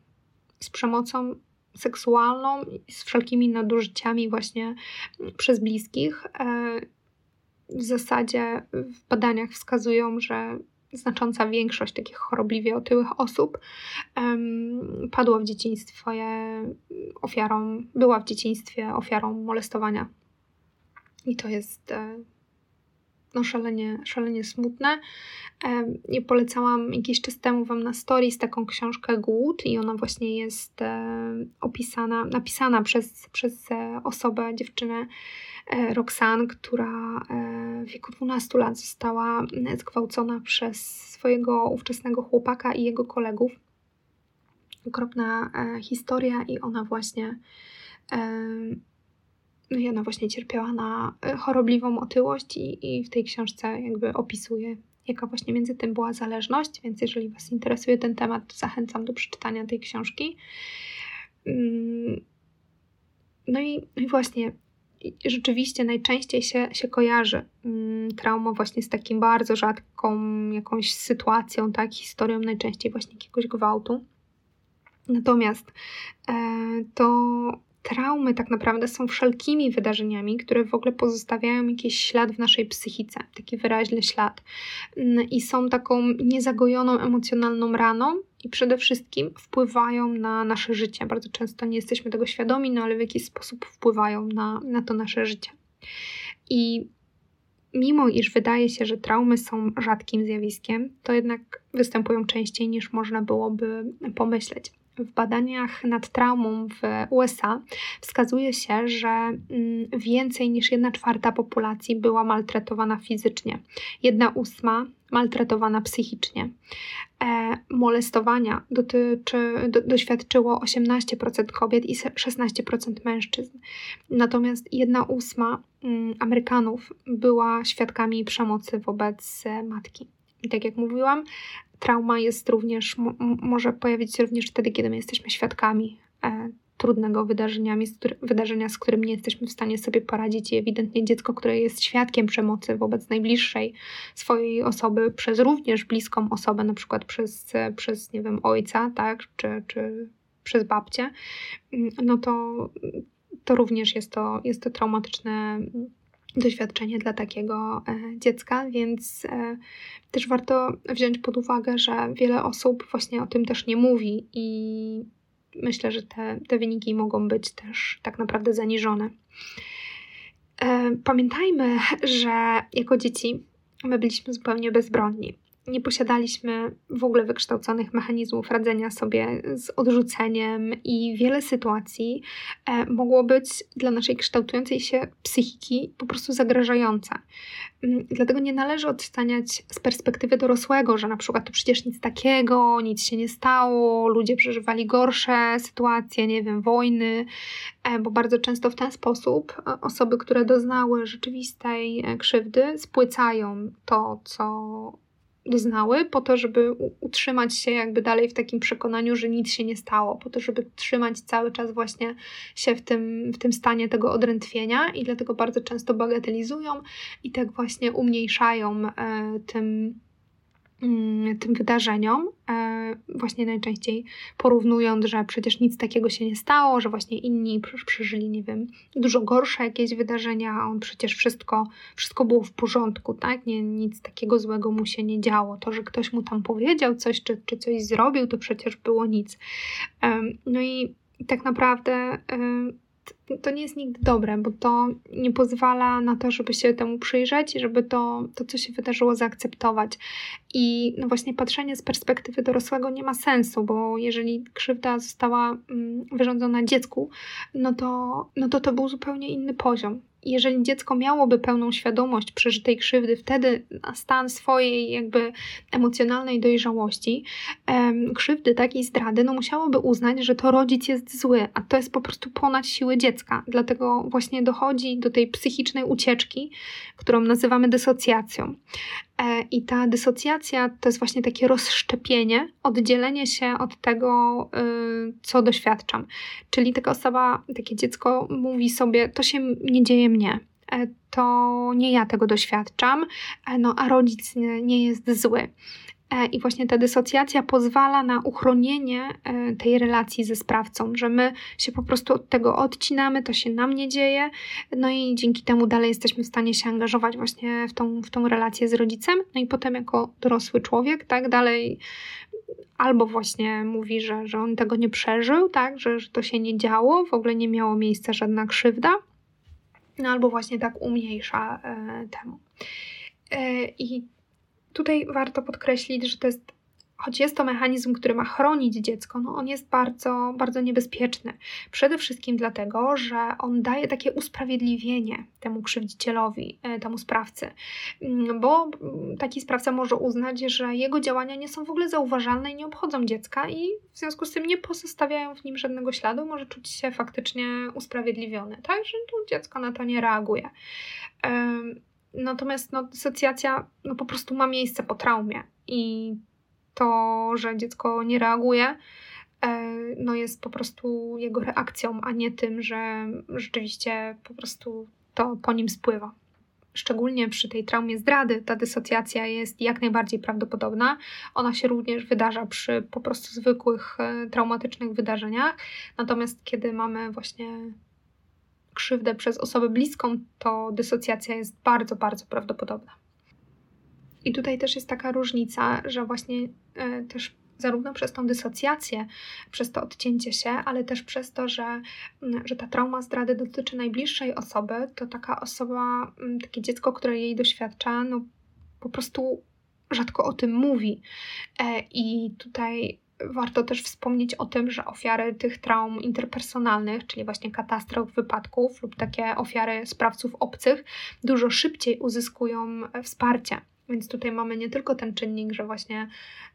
z przemocą seksualną z wszelkimi nadużyciami właśnie przez bliskich w zasadzie w badaniach wskazują, że znacząca większość takich chorobliwie otyłych osób um, padła w dzieciństwie ofiarą, była w dzieciństwie ofiarą molestowania. I to jest e, no, szalenie, szalenie smutne. Ja polecałam jakiś czas temu Wam na stories taką książkę Głód i ona właśnie jest e, opisana, napisana przez, przez e, osobę, dziewczynę Roxanne, która w wieku 12 lat została zgwałcona przez swojego ówczesnego chłopaka i jego kolegów. Okropna historia i ona właśnie no i ona właśnie cierpiała na e, chorobliwą otyłość i, i w tej książce jakby opisuje, jaka właśnie między tym była zależność, więc jeżeli Was interesuje ten temat, to zachęcam do przeczytania tej książki. Mm, no i, no i właśnie rzeczywiście najczęściej się, się kojarzy mm, trauma właśnie z takim bardzo rzadką jakąś sytuacją, tak, historią najczęściej właśnie jakiegoś gwałtu. Natomiast e, to traumy tak naprawdę są wszelkimi wydarzeniami, które w ogóle pozostawiają jakiś ślad w naszej psychice, taki wyraźny ślad. Mm, I są taką niezagojoną emocjonalną raną i przede wszystkim wpływają na nasze życie. Bardzo często nie jesteśmy tego świadomi, no ale w jakiś sposób wpływają na, na to nasze życie. I mimo iż wydaje się, że traumy są rzadkim zjawiskiem, to jednak występują częściej niż można byłoby pomyśleć w badaniach nad traumą w USA wskazuje się, że mm, więcej niż 1 czwarta populacji była maltretowana fizycznie, 1 ósma maltretowana psychicznie. E, molestowania dotyczy, do, doświadczyło 18% kobiet i 16% mężczyzn. Natomiast 1 ósma mm, Amerykanów była świadkami przemocy wobec matki. I tak jak mówiłam, trauma jest również, może pojawić się również wtedy, kiedy my jesteśmy świadkami e, trudnego wydarzenia, wydarzenia, z którym nie jesteśmy w stanie sobie poradzić i ewidentnie dziecko, które jest świadkiem przemocy wobec najbliższej swojej osoby, przez również bliską osobę, na przykład przez, przez nie wiem, ojca, tak, czy, czy przez babcię, mm, no to, to również jest to, jest to traumatyczne doświadczenie dla takiego e, dziecka, więc e, też warto wziąć pod uwagę, że wiele osób właśnie o tym też nie mówi i myślę, że te, te wyniki mogą być też tak naprawdę zaniżone. E, pamiętajmy, że jako dzieci my byliśmy zupełnie bezbronni. Nie posiadaliśmy w ogóle wykształconych mechanizmów radzenia sobie z odrzuceniem, i wiele sytuacji e, mogło być dla naszej kształtującej się psychiki po prostu zagrażające. Mm, dlatego nie należy odstaniać z perspektywy dorosłego, że na przykład to przecież nic takiego, nic się nie stało, ludzie przeżywali gorsze sytuacje, nie wiem, wojny, e, bo bardzo często w ten sposób e, osoby, które doznały rzeczywistej krzywdy, spłycają to, co doznały, po to, żeby utrzymać się jakby dalej w takim przekonaniu, że nic się nie stało, po to, żeby trzymać cały czas właśnie się w tym, w tym stanie tego odrętwienia i dlatego bardzo często bagatelizują i tak właśnie umniejszają e, tym tym wydarzeniom, e, właśnie najczęściej porównując, że przecież nic takiego się nie stało, że właśnie inni przeżyli, nie wiem, dużo gorsze jakieś wydarzenia, a on przecież wszystko, wszystko było w porządku, tak? Nie, nic takiego złego mu się nie działo. To, że ktoś mu tam powiedział coś, czy, czy coś zrobił, to przecież było nic. No i tak naprawdę to nie jest nigdy dobre, bo to nie pozwala na to, żeby się temu przyjrzeć i żeby to, to, co się wydarzyło, zaakceptować. I no właśnie patrzenie z perspektywy dorosłego nie ma sensu, bo jeżeli krzywda została mm, wyrządzona dziecku, no to, no to to był zupełnie inny poziom jeżeli dziecko miałoby pełną świadomość przeżytej krzywdy, wtedy stan swojej jakby emocjonalnej dojrzałości, em, krzywdy takiej zdrady, no musiałoby uznać, że to rodzic jest zły, a to jest po prostu ponad siły dziecka. Dlatego właśnie dochodzi do tej psychicznej ucieczki, którą nazywamy dysocjacją. E, I ta dysocjacja to jest właśnie takie rozszczepienie, oddzielenie się od tego, y, co doświadczam. Czyli taka osoba, takie dziecko mówi sobie: To się nie dzieje mnie, e, to nie ja tego doświadczam, e, no a rodzic nie, nie jest zły. E, I właśnie ta dysocjacja pozwala na uchronienie e, tej relacji ze sprawcą, że my się po prostu od tego odcinamy, to się nam nie dzieje, no i dzięki temu dalej jesteśmy w stanie się angażować właśnie w tą, w tą relację z rodzicem, no i potem jako dorosły człowiek, tak, dalej albo właśnie mówi, że, że on tego nie przeżył, tak, że, że to się nie działo, w ogóle nie miało miejsca żadna krzywda, no albo właśnie tak umniejsza e, temu. E, I Tutaj warto podkreślić, że to jest, choć jest to mechanizm, który ma chronić dziecko, no on jest bardzo, bardzo niebezpieczny. Przede wszystkim dlatego, że on daje takie usprawiedliwienie temu krzywdzicielowi, e, temu sprawcy, mm, bo taki sprawca może uznać, że jego działania nie są w ogóle zauważalne i nie obchodzą dziecka i w związku z tym nie pozostawiają w nim żadnego śladu, może czuć się faktycznie usprawiedliwiony, tak, że tu dziecko na to nie reaguje. Natomiast no, dysocjacja no, po prostu ma miejsce po traumie i to, że dziecko nie reaguje, e, no, jest po prostu jego reakcją, a nie tym, że rzeczywiście po prostu to po nim spływa. Szczególnie przy tej traumie zdrady ta dysocjacja jest jak najbardziej prawdopodobna. Ona się również wydarza przy po prostu zwykłych e, traumatycznych wydarzeniach. Natomiast kiedy mamy właśnie krzywdę przez osobę bliską, to dysocjacja jest bardzo, bardzo prawdopodobna. I tutaj też jest taka różnica, że właśnie e, też zarówno przez tą dysocjację, przez to odcięcie się, ale też przez to, że, że ta trauma zdrady dotyczy najbliższej osoby, to taka osoba, takie dziecko, które jej doświadcza, no po prostu rzadko o tym mówi. E, I tutaj warto też wspomnieć o tym, że ofiary tych traum interpersonalnych, czyli właśnie katastrof, wypadków lub takie ofiary sprawców obcych, dużo szybciej uzyskują wsparcie. Więc tutaj mamy nie tylko ten czynnik, że właśnie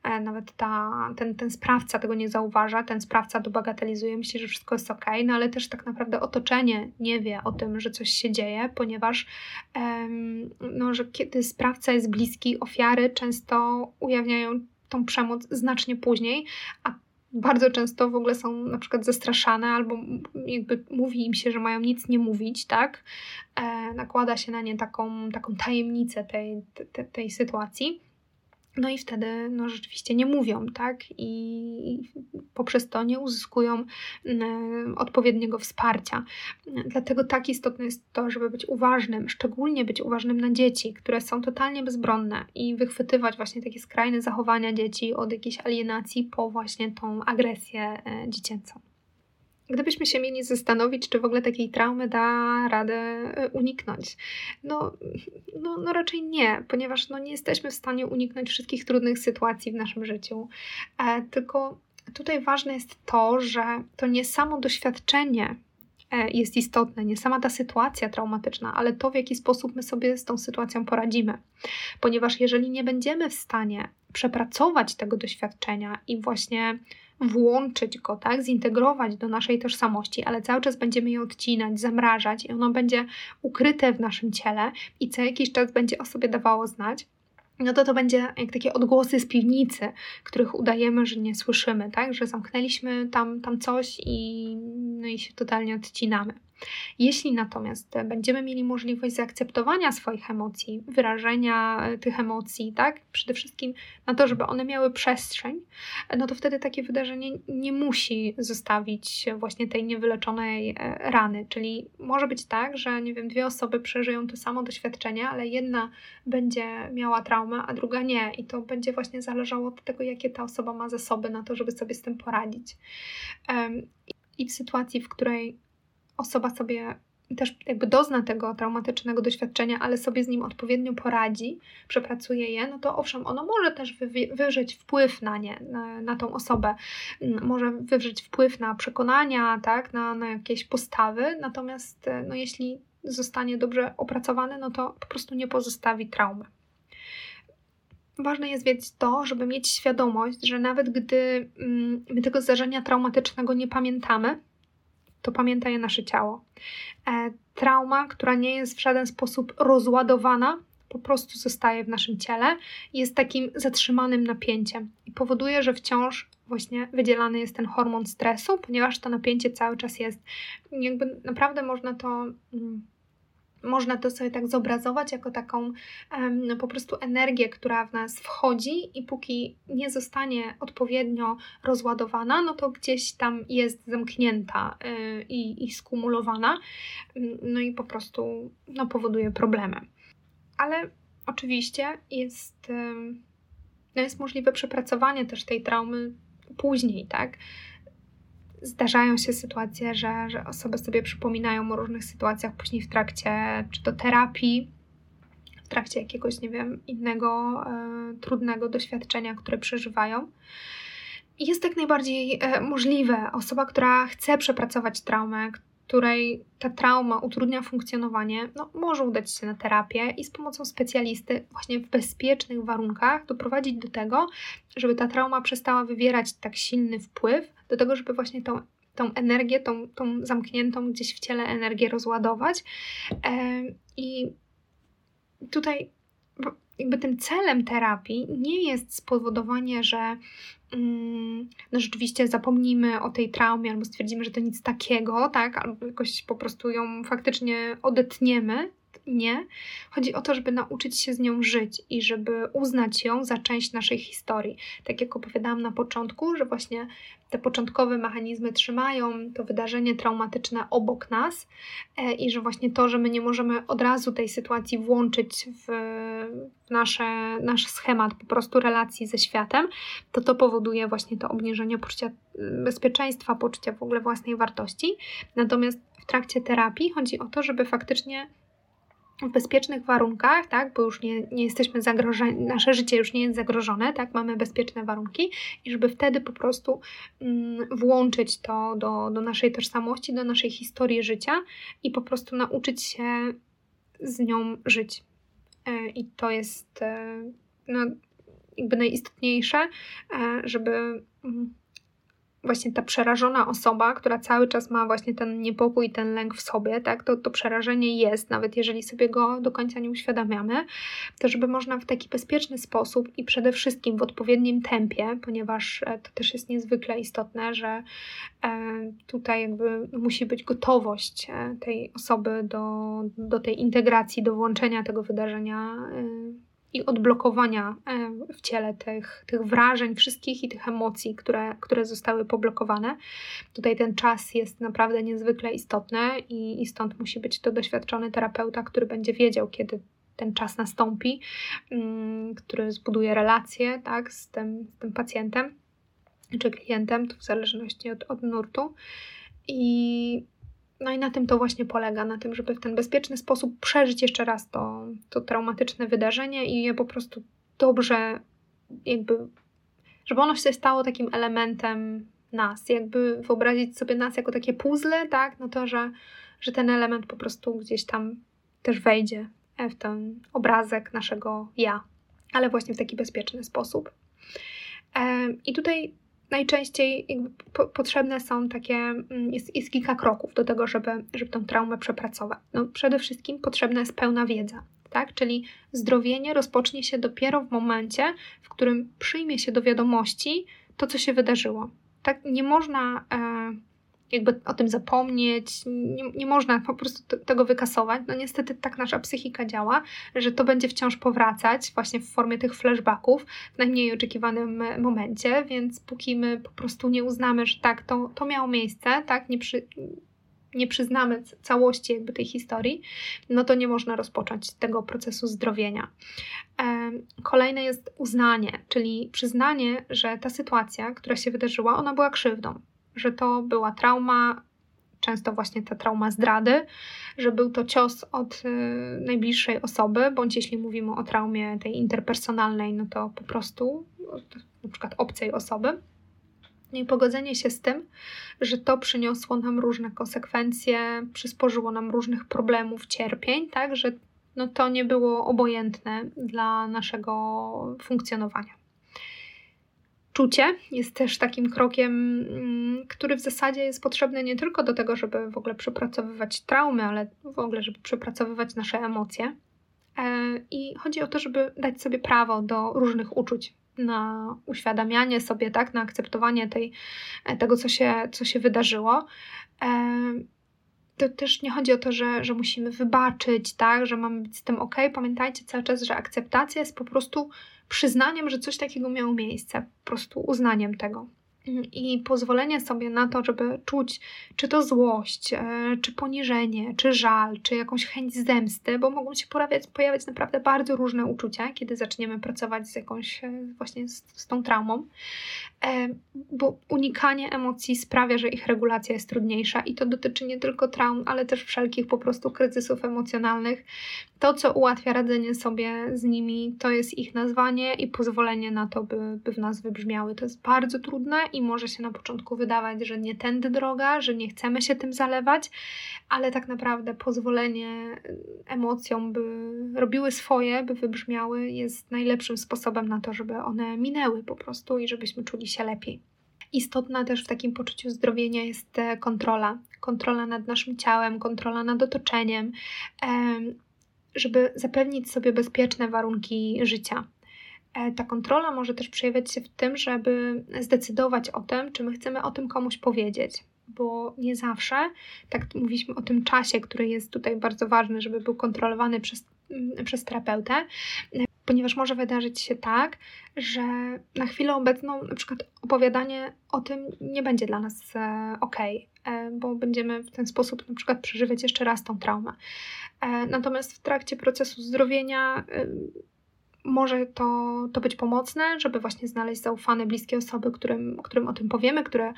e, nawet ta, ten, ten sprawca tego nie zauważa, ten sprawca to bagatelizuje, myśli, że wszystko jest ok, no ale też tak naprawdę otoczenie nie wie o tym, że coś się dzieje, ponieważ no, że kiedy sprawca jest bliski, ofiary często ujawniają tą przemoc znacznie później, a bardzo często w ogóle są na przykład zastraszane albo jakby mówi im się, że mają nic nie mówić, tak? E, nakłada się na nie taką, taką tajemnicę tej, tej, tej sytuacji. No i wtedy no, rzeczywiście nie mówią, tak? I poprzez to nie uzyskują mm, odpowiedniego wsparcia. Dlatego tak istotne jest to, żeby być uważnym, szczególnie być uważnym na dzieci, które są totalnie bezbronne i wychwytywać właśnie takie skrajne zachowania dzieci od jakiejś alienacji po właśnie tą agresję e, dziecięcą. Gdybyśmy się mieli zastanowić, czy w ogóle takiej traumy da radę e, uniknąć. No, no, no raczej nie, ponieważ no, nie jesteśmy w stanie uniknąć wszystkich trudnych sytuacji w naszym życiu. E, tylko tutaj ważne jest to, że to nie samo doświadczenie e, jest istotne, nie sama ta sytuacja traumatyczna, ale to, w jaki sposób my sobie z tą sytuacją poradzimy. Ponieważ jeżeli nie będziemy w stanie przepracować tego doświadczenia i właśnie włączyć go, tak, zintegrować do naszej tożsamości, ale cały czas będziemy je odcinać, zamrażać i ono będzie ukryte w naszym ciele i co jakiś czas będzie o sobie dawało znać, no to to będzie jak takie odgłosy z piwnicy, których udajemy, że nie słyszymy, tak? Że zamknęliśmy tam, tam coś i, no i się totalnie odcinamy. Jeśli natomiast będziemy mieli możliwość zaakceptowania swoich emocji, wyrażenia e, tych emocji, tak, przede wszystkim na to, żeby one miały przestrzeń, no to wtedy takie wydarzenie nie musi zostawić właśnie tej niewyleczonej e, rany. Czyli może być tak, że nie wiem, dwie osoby przeżyją to samo doświadczenie, ale jedna będzie miała traumę, a druga nie. I to będzie właśnie zależało od tego, jakie ta osoba ma zasoby na to, żeby sobie z tym poradzić. I w sytuacji, w której osoba sobie też jakby dozna tego traumatycznego doświadczenia, ale sobie z nim odpowiednio poradzi, przepracuje je, no to owszem, ono może też wy, wywrzeć wpływ na nie, na, na tą osobę, mm, może wywrzeć wpływ na przekonania, tak, na, na jakieś postawy, natomiast no, jeśli zostanie dobrze opracowane, no to po prostu nie pozostawi traumy. Ważne jest wiedzieć to, żeby mieć świadomość, że nawet gdy mm, my tego zdarzenia traumatycznego nie pamiętamy, to pamięta je nasze ciało. E, trauma, która nie jest w żaden sposób rozładowana, po prostu zostaje w naszym ciele i jest takim zatrzymanym napięciem i powoduje, że wciąż właśnie wydzielany jest ten hormon stresu, ponieważ to napięcie cały czas jest. Jakby naprawdę można to. Można to sobie tak zobrazować jako taką no, po prostu energię, która w nas wchodzi i póki nie zostanie odpowiednio rozładowana, no to gdzieś tam jest zamknięta y, i, i skumulowana, no i po prostu no, powoduje problemy. Ale oczywiście jest, no jest możliwe przepracowanie też tej traumy później, tak? Zdarzają się sytuacje, że, że osoby sobie przypominają o różnych sytuacjach później w trakcie czy to terapii, w trakcie jakiegoś, nie wiem, innego e, trudnego doświadczenia, które przeżywają. Jest tak najbardziej e, możliwe. Osoba, która chce przepracować traumę, której ta trauma utrudnia funkcjonowanie, no, może udać się na terapię i z pomocą specjalisty, właśnie w bezpiecznych warunkach, doprowadzić do tego, żeby ta trauma przestała wywierać tak silny wpływ, do tego, żeby właśnie tą, tą energię, tą, tą zamkniętą gdzieś w ciele energię rozładować. E, I tutaj jakby tym celem terapii nie jest spowodowanie, że mm, no rzeczywiście zapomnimy o tej traumie albo stwierdzimy, że to nic takiego, tak, albo jakoś po prostu ją faktycznie odetniemy, nie. Chodzi o to, żeby nauczyć się z nią żyć i żeby uznać ją za część naszej historii. Tak jak opowiadałam na początku, że właśnie te początkowe mechanizmy trzymają to wydarzenie traumatyczne obok nas e, i że właśnie to, że my nie możemy od razu tej sytuacji włączyć w, nasze, nasz schemat po prostu relacji ze światem, to to powoduje właśnie to obniżenie poczucia bezpieczeństwa, poczucia w ogóle własnej wartości. Natomiast w trakcie terapii chodzi o to, żeby faktycznie w bezpiecznych warunkach, tak, bo już nie, nie jesteśmy zagrożeni, nasze życie już nie jest zagrożone, tak, mamy bezpieczne warunki i żeby wtedy po prostu mm, włączyć to do, do naszej tożsamości, do naszej historii życia i po prostu nauczyć się z nią żyć. E, I to jest e, no, jakby najistotniejsze, e, żeby mm, właśnie ta przerażona osoba, która cały czas ma właśnie ten niepokój, ten lęk w sobie, tak, to, to przerażenie jest, nawet jeżeli sobie go do końca nie uświadamiamy, to żeby można w taki bezpieczny sposób i przede wszystkim w odpowiednim tempie, ponieważ e, to też jest niezwykle istotne, że e, tutaj jakby musi być gotowość e, tej osoby do, do tej integracji, do włączenia tego wydarzenia i odblokowania e, w ciele tych, tych wrażeń wszystkich i tych emocji, które, które zostały poblokowane. Tutaj ten czas jest naprawdę niezwykle istotny i, i stąd musi być to doświadczony terapeuta, który będzie wiedział, kiedy ten czas nastąpi, mm, który zbuduje relację tak, z, tym, z tym pacjentem czy klientem, to w zależności od, od nurtu. I no i na tym to właśnie polega, na tym, żeby w ten bezpieczny sposób przeżyć jeszcze raz to, to traumatyczne wydarzenie i je po prostu dobrze, jakby, żeby ono się stało takim elementem nas, jakby wyobrazić sobie nas jako takie puzzle, tak, no to, że, że ten element po prostu gdzieś tam też wejdzie w ten obrazek naszego ja, ale właśnie w taki bezpieczny sposób. I tutaj najczęściej po, potrzebne są takie, mm, jest, jest kilka kroków do tego, żeby, żeby tą traumę przepracować. No, przede wszystkim potrzebna jest pełna wiedza, tak? Czyli zdrowienie rozpocznie się dopiero w momencie, w którym przyjmie się do wiadomości to, co się wydarzyło. Tak, nie można e, jakby o tym zapomnieć, nie, nie można po prostu tego wykasować. No niestety tak nasza psychika działa, że to będzie wciąż powracać właśnie w formie tych flashbacków w najmniej oczekiwanym momencie, więc póki my po prostu nie uznamy, że tak, to, to miało miejsce, tak, nie, przy, nie przyznamy całości jakby tej historii, no to nie można rozpocząć tego procesu zdrowienia. Kolejne jest uznanie, czyli przyznanie, że ta sytuacja, która się wydarzyła, ona była krzywdą że to była trauma, często właśnie ta trauma zdrady, że był to cios od y, najbliższej osoby, bądź jeśli mówimy o traumie tej interpersonalnej, no to po prostu na przykład obcej osoby. I pogodzenie się z tym, że to przyniosło nam różne konsekwencje, przysporzyło nam różnych problemów, cierpień, tak, że no to nie było obojętne dla naszego funkcjonowania. Czucie jest też takim krokiem, mm, który w zasadzie jest potrzebny nie tylko do tego, żeby w ogóle przepracowywać traumy, ale w ogóle, żeby przepracowywać nasze emocje. E, I chodzi o to, żeby dać sobie prawo do różnych uczuć, na uświadamianie sobie, tak, na akceptowanie tej, e, tego, co się, co się wydarzyło. E, to też nie chodzi o to, że, że musimy wybaczyć, tak, że mamy być z tym ok. Pamiętajcie cały czas, że akceptacja jest po prostu przyznaniem, że coś takiego miało miejsce, po prostu uznaniem tego i pozwolenie sobie na to, żeby czuć czy to złość, e, czy poniżenie, czy żal, czy jakąś chęć zemsty, bo mogą się pojawiać, pojawiać naprawdę bardzo różne uczucia, kiedy zaczniemy pracować z jakąś e, właśnie z, z tą traumą, e, bo unikanie emocji sprawia, że ich regulacja jest trudniejsza i to dotyczy nie tylko traum, ale też wszelkich po prostu kryzysów emocjonalnych. To, co ułatwia radzenie sobie z nimi, to jest ich nazwanie i pozwolenie na to, by, by w nas wybrzmiały. To jest bardzo trudne i może się na początku wydawać, że nie tędy droga, że nie chcemy się tym zalewać, ale tak naprawdę pozwolenie emocjom, by robiły swoje, by wybrzmiały, jest najlepszym sposobem na to, żeby one minęły po prostu i żebyśmy czuli się lepiej. Istotna też w takim poczuciu zdrowienia jest e, kontrola. Kontrola nad naszym ciałem, kontrola nad otoczeniem, żeby zapewnić sobie bezpieczne warunki życia. E, ta kontrola może też przejawiać się w tym, żeby zdecydować o tym, czy my chcemy o tym komuś powiedzieć, bo nie zawsze, tak mówiliśmy o tym czasie, który jest tutaj bardzo ważny, żeby był kontrolowany przez, mm, przez terapeutę, ponieważ może wydarzyć się tak, że na chwilę obecną na przykład opowiadanie o tym nie będzie dla nas e, ok, e, bo będziemy w ten sposób na przykład przeżywać jeszcze raz tą traumę. Natomiast w trakcie procesu zdrowienia może to, to być pomocne, żeby właśnie znaleźć zaufane, bliskie osoby, którym, którym o tym powiemy, które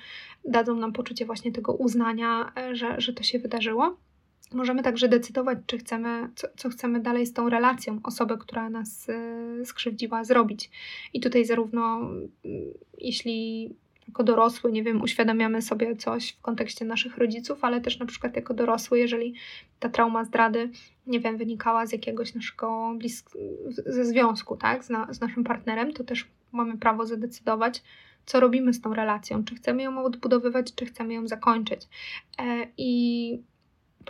dadzą nam poczucie właśnie tego uznania, e, że, że to się wydarzyło. Możemy także decydować, czy chcemy, co, co chcemy dalej z tą relacją, osobę, która nas y, skrzywdziła, zrobić. I tutaj zarówno y, jeśli jako dorosły, nie wiem, uświadamiamy sobie coś w kontekście naszych rodziców, ale też na przykład jako dorosły, jeżeli ta trauma zdrady, nie wiem, wynikała z jakiegoś naszego blisk- ze związku, tak, z, na, z naszym partnerem, to też mamy prawo zadecydować, co robimy z tą relacją, czy chcemy ją odbudowywać, czy chcemy ją zakończyć. E, I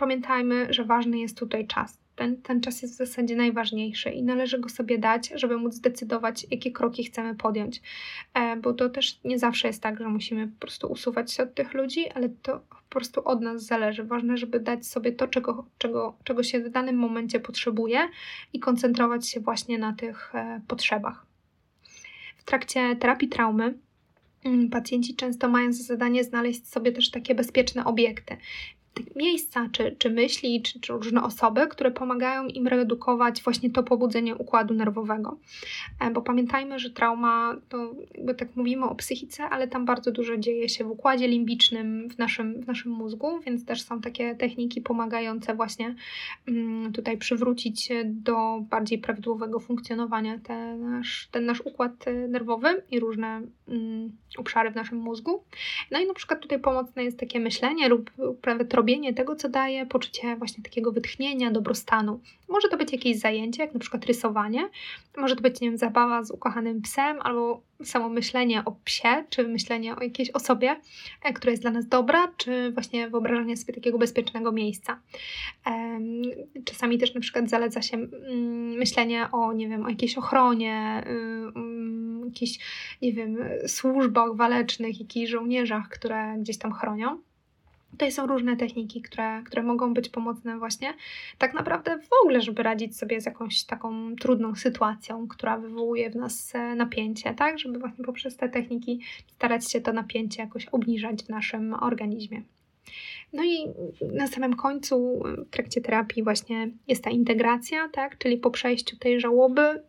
pamiętajmy, że ważny jest tutaj czas ten, ten czas jest w zasadzie najważniejszy i należy go sobie dać, żeby móc zdecydować, jakie kroki chcemy podjąć. E, bo to też nie zawsze jest tak, że musimy po prostu usuwać się od tych ludzi, ale to po prostu od nas zależy. Ważne, żeby dać sobie to, czego, czego, czego się w danym momencie potrzebuje i koncentrować się właśnie na tych e, potrzebach. W trakcie terapii traumy mm, pacjenci często mają za zadanie znaleźć sobie też takie bezpieczne obiekty miejsca, czy, czy myśli, czy, czy różne osoby, które pomagają im redukować właśnie to pobudzenie układu nerwowego. E, bo pamiętajmy, że trauma, to jakby tak mówimy o psychice, ale tam bardzo dużo dzieje się w układzie limbicznym, w naszym, w naszym mózgu, więc też są takie techniki pomagające właśnie mm, tutaj przywrócić do bardziej prawidłowego funkcjonowania ten nasz, ten nasz układ e, nerwowy i różne obszary w naszym mózgu. No i na przykład tutaj pomocne jest takie myślenie lub nawet robienie tego, co daje poczucie właśnie takiego wytchnienia, dobrostanu. Może to być jakieś zajęcie, jak na przykład rysowanie, może to być, nie wiem, zabawa z ukochanym psem, albo samo myślenie o psie, czy myślenie o jakiejś osobie, e, która jest dla nas dobra, czy właśnie wyobrażanie sobie takiego bezpiecznego miejsca. Czasami też na przykład zaleca się mm, myślenie o, nie wiem, o jakiejś ochronie, y, mm, jakichś, nie wiem, służbach walecznych, jakichś żołnierzach, które gdzieś tam chronią. Tutaj są różne techniki, które, które mogą być pomocne właśnie tak naprawdę w ogóle, żeby radzić sobie z jakąś taką trudną sytuacją, która wywołuje w nas e, napięcie, tak? Żeby właśnie poprzez te techniki starać się to napięcie jakoś obniżać w naszym organizmie. No i na samym końcu w trakcie terapii właśnie jest ta integracja, tak? Czyli po przejściu tej żałoby,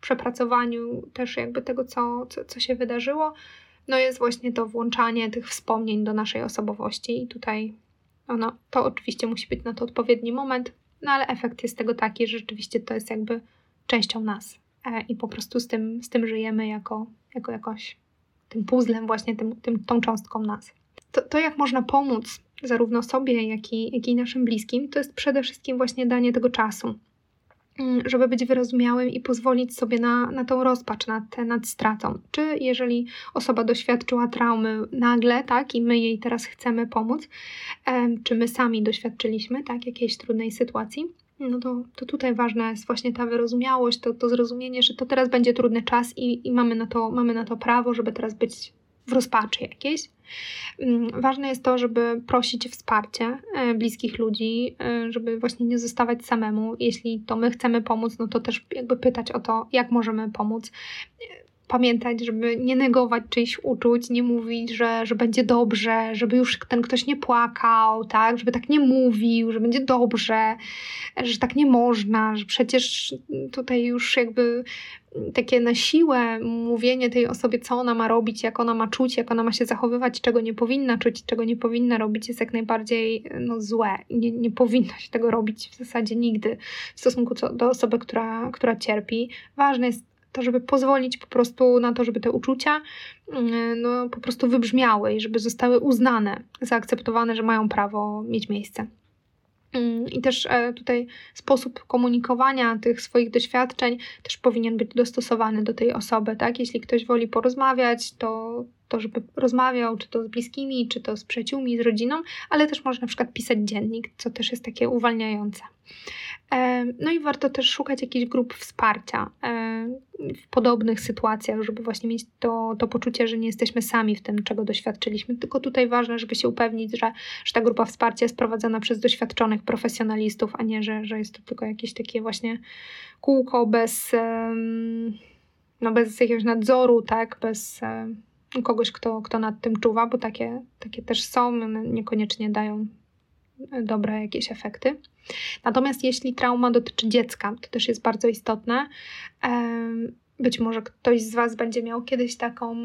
przepracowaniu też jakby tego, co, co, co się wydarzyło, no jest właśnie to włączanie tych wspomnień do naszej osobowości i tutaj no, to oczywiście musi być na to odpowiedni moment, no ale efekt jest tego taki, że rzeczywiście to jest jakby częścią nas e, i po prostu z tym, z tym żyjemy jako, jako jakoś tym puzzlem właśnie, tym, tym, tą cząstką nas. To, to jak można pomóc zarówno sobie, jak i, jak i naszym bliskim, to jest przede wszystkim właśnie danie tego czasu. Mm, żeby być wyrozumiałym i pozwolić sobie na, na tą rozpacz nad, nad stratą. Czy jeżeli osoba doświadczyła traumy nagle, tak, i my jej teraz chcemy pomóc, czy my sami doświadczyliśmy, tak, jakiejś trudnej sytuacji, no to, to tutaj ważna jest właśnie ta wyrozumiałość, to, to zrozumienie, że to teraz będzie trudny czas i, i mamy, na to, mamy na to prawo, żeby teraz być w rozpaczy jakiejś. Mm, ważne jest to, żeby prosić wsparcie e, bliskich ludzi, e, żeby właśnie nie zostawać samemu. Jeśli to my chcemy pomóc, no to też jakby pytać o to, jak możemy pomóc pamiętać, żeby nie negować czyichś uczuć, nie mówić, że, że będzie dobrze, żeby już ten ktoś nie płakał, tak, żeby tak nie mówił, że będzie dobrze, że tak nie można, że przecież tutaj już jakby takie na siłę mówienie tej osobie, co ona ma robić, jak ona ma czuć, jak ona ma się zachowywać, czego nie powinna czuć, czego nie powinna robić, jest jak najbardziej no, złe. Nie, nie powinno się tego robić w zasadzie nigdy w stosunku do osoby, która, która cierpi. Ważne jest to, żeby pozwolić po prostu na to, żeby te uczucia mm, no, po prostu wybrzmiały i żeby zostały uznane, zaakceptowane, że mają prawo mieć miejsce. Mm, I też e, tutaj sposób komunikowania tych swoich doświadczeń też powinien być dostosowany do tej osoby, tak? Jeśli ktoś woli porozmawiać, to, to żeby rozmawiał, czy to z bliskimi, czy to z przyjaciółmi, z rodziną, ale też można na przykład pisać dziennik, co też jest takie uwalniające. No i warto też szukać jakichś grup wsparcia w podobnych sytuacjach, żeby właśnie mieć to, to poczucie, że nie jesteśmy sami w tym, czego doświadczyliśmy. Tylko tutaj ważne, żeby się upewnić, że, że ta grupa wsparcia jest prowadzona przez doświadczonych profesjonalistów, a nie, że, że jest to tylko jakieś takie właśnie kółko bez, no bez jakiegoś nadzoru, tak, bez kogoś, kto, kto nad tym czuwa, bo takie, takie też są, niekoniecznie dają dobre jakieś efekty. Natomiast jeśli trauma dotyczy dziecka, to też jest bardzo istotne. Być może ktoś z Was będzie miał kiedyś taką,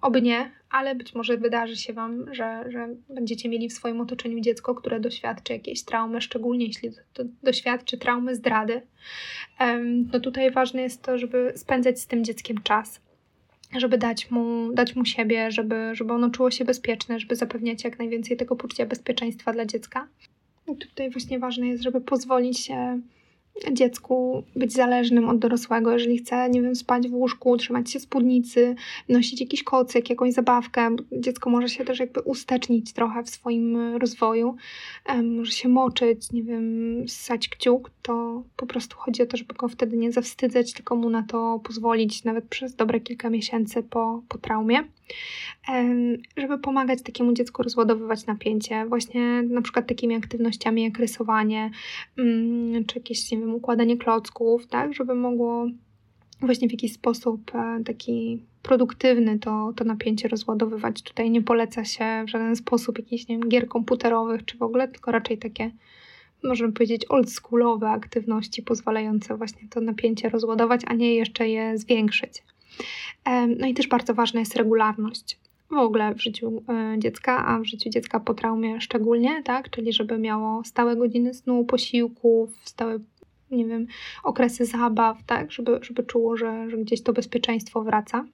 oby nie, ale być może wydarzy się Wam, że, że będziecie mieli w swoim otoczeniu dziecko, które doświadczy jakiejś traumy, szczególnie jeśli doświadczy traumy zdrady. No tutaj ważne jest to, żeby spędzać z tym dzieckiem czas żeby dać mu, dać mu siebie, żeby, żeby ono czuło się bezpieczne, żeby zapewniać jak najwięcej tego poczucia bezpieczeństwa dla dziecka. I tutaj właśnie ważne jest, żeby pozwolić się dziecku być zależnym od dorosłego, jeżeli chce, nie wiem, spać w łóżku, trzymać się spódnicy, nosić jakiś kocyk, jakąś zabawkę. Dziecko może się też jakby ustecznić trochę w swoim rozwoju, może się moczyć, nie wiem, ssać kciuk, to po prostu chodzi o to, żeby go wtedy nie zawstydzać, tylko mu na to pozwolić nawet przez dobre kilka miesięcy po, po traumie żeby pomagać takiemu dziecku rozładowywać napięcie, właśnie na przykład takimi aktywnościami jak rysowanie, mm, czy jakieś, nie wiem, układanie klocków, tak, żeby mogło właśnie w jakiś sposób e, taki produktywny, to, to napięcie rozładowywać. Tutaj nie poleca się w żaden sposób jakichś nie wiem, gier komputerowych czy w ogóle, tylko raczej takie, możemy powiedzieć, oldschoolowe aktywności pozwalające właśnie to napięcie rozładować, a nie jeszcze je zwiększyć. No i też bardzo ważna jest regularność w ogóle w życiu e, dziecka, a w życiu dziecka po traumie szczególnie, tak? Czyli żeby miało stałe godziny snu, posiłków, stałe nie wiem, okresy zabaw, tak, żeby, żeby czuło, że, że gdzieś to bezpieczeństwo wraca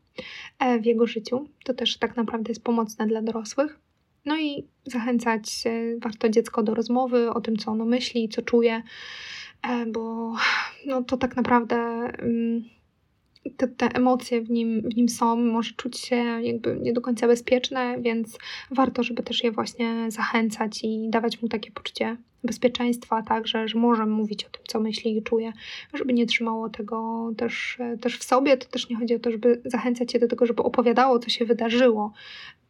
e, w jego życiu. To też tak naprawdę jest pomocne dla dorosłych. No i zachęcać warto dziecko do rozmowy o tym, co ono myśli, co czuje, e, bo no, to tak naprawdę mm, te, te emocje w nim, w nim są, może czuć się jakby nie do końca bezpieczne, więc warto, żeby też je właśnie zachęcać i dawać mu takie poczucie bezpieczeństwa, tak, że, że może mówić o tym, co myśli i czuje, żeby nie trzymało tego też, też w sobie. To też nie chodzi o to, żeby zachęcać się do tego, żeby opowiadało, co się wydarzyło,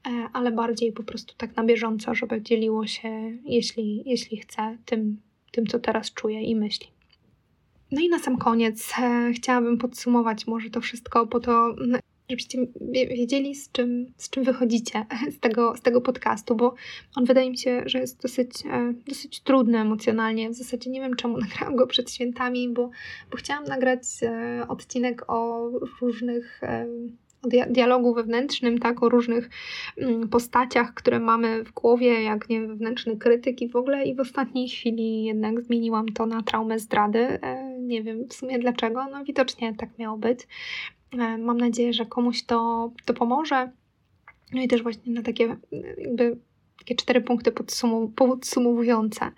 e, ale bardziej po prostu tak na bieżąco, żeby dzieliło się, jeśli, jeśli chce, tym, tym, co teraz czuje i myśli. No i na sam koniec e, chciałabym podsumować może to wszystko, po to, żebyście wiedzieli, z czym, z czym wychodzicie z tego, z tego podcastu, bo on wydaje mi się, że jest dosyć, e, dosyć trudny emocjonalnie. W zasadzie nie wiem, czemu nagrałam go przed świętami, bo, bo chciałam nagrać e, odcinek o różnych e, dialogu wewnętrznym, tak, o różnych mm, postaciach, które mamy w głowie, jak nie wewnętrzny krytyk i w ogóle i w ostatniej chwili jednak zmieniłam to na traumę zdrady. Nie wiem w sumie dlaczego, no widocznie tak miało być. E, mam nadzieję, że komuś to, to pomoże. No i też właśnie na takie jakby takie cztery punkty podsumowujące.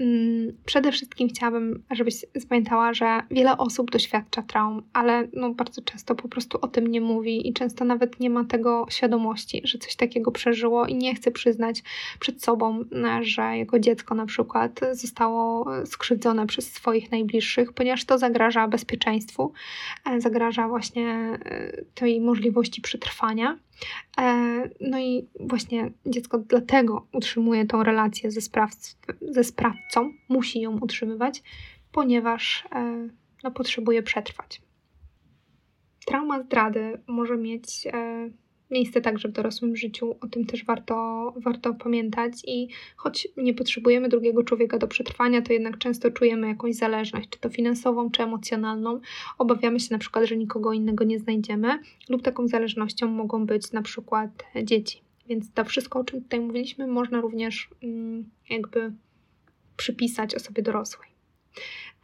Mm, przede wszystkim chciałabym, żebyś zapamiętała, że wiele osób doświadcza traum, ale no bardzo często po prostu o tym nie mówi i często nawet nie ma tego świadomości, że coś takiego przeżyło i nie chce przyznać przed sobą, że jego dziecko na przykład zostało skrzywdzone przez swoich najbliższych, ponieważ to zagraża bezpieczeństwu, e, zagraża właśnie e, tej możliwości przetrwania. E, no i właśnie dziecko dlatego utrzymuje tą relację ze, ze sprawcą, musi ją utrzymywać, ponieważ e, no, potrzebuje przetrwać. Trauma zdrady może mieć e, miejsce także w dorosłym życiu. O tym też warto, warto pamiętać. I choć nie potrzebujemy drugiego człowieka do przetrwania, to jednak często czujemy jakąś zależność, czy to finansową, czy emocjonalną. Obawiamy się na przykład, że nikogo innego nie znajdziemy, lub taką zależnością mogą być na przykład dzieci. Więc to wszystko, o czym tutaj mówiliśmy, można również mm, jakby przypisać osobie dorosłej.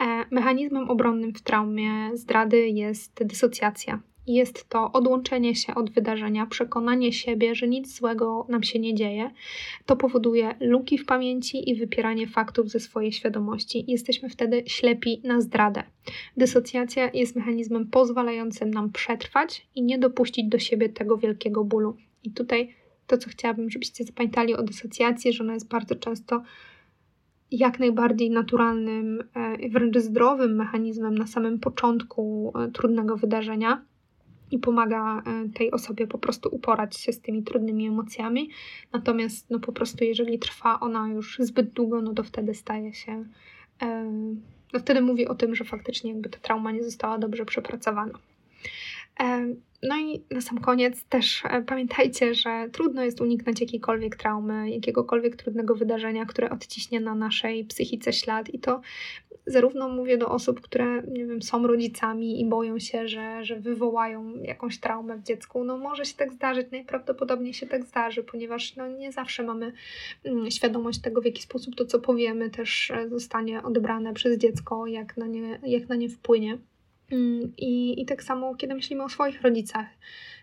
E, mechanizmem obronnym w traumie zdrady jest dysocjacja, jest to odłączenie się od wydarzenia, przekonanie siebie, że nic złego nam się nie dzieje. To powoduje luki w pamięci i wypieranie faktów ze swojej świadomości. Jesteśmy wtedy ślepi na zdradę. Dysocjacja jest mechanizmem pozwalającym nam przetrwać i nie dopuścić do siebie tego wielkiego bólu. I tutaj to, co chciałabym, żebyście zapamiętali o dysocjacji, że ona jest bardzo często jak najbardziej naturalnym, e, wręcz zdrowym mechanizmem na samym początku e, trudnego wydarzenia i pomaga e, tej osobie po prostu uporać się z tymi trudnymi emocjami. Natomiast no po prostu jeżeli trwa ona już zbyt długo, no to wtedy staje się no wtedy mówi o tym, że faktycznie jakby ta trauma nie została dobrze przepracowana. E, no i na sam koniec też pamiętajcie, że trudno jest uniknąć jakiejkolwiek traumy, jakiegokolwiek trudnego wydarzenia, które odciśnie na naszej psychice ślad i to zarówno mówię do osób, które nie wiem, są rodzicami i boją się, że, że wywołają jakąś traumę w dziecku. No może się tak zdarzyć, najprawdopodobniej się tak zdarzy, ponieważ no, nie zawsze mamy mm, świadomość tego, w jaki sposób to, co powiemy, też e, zostanie odebrane przez dziecko, jak na nie, jak na nie wpłynie. Mm, I, I tak samo, kiedy myślimy o swoich rodzicach,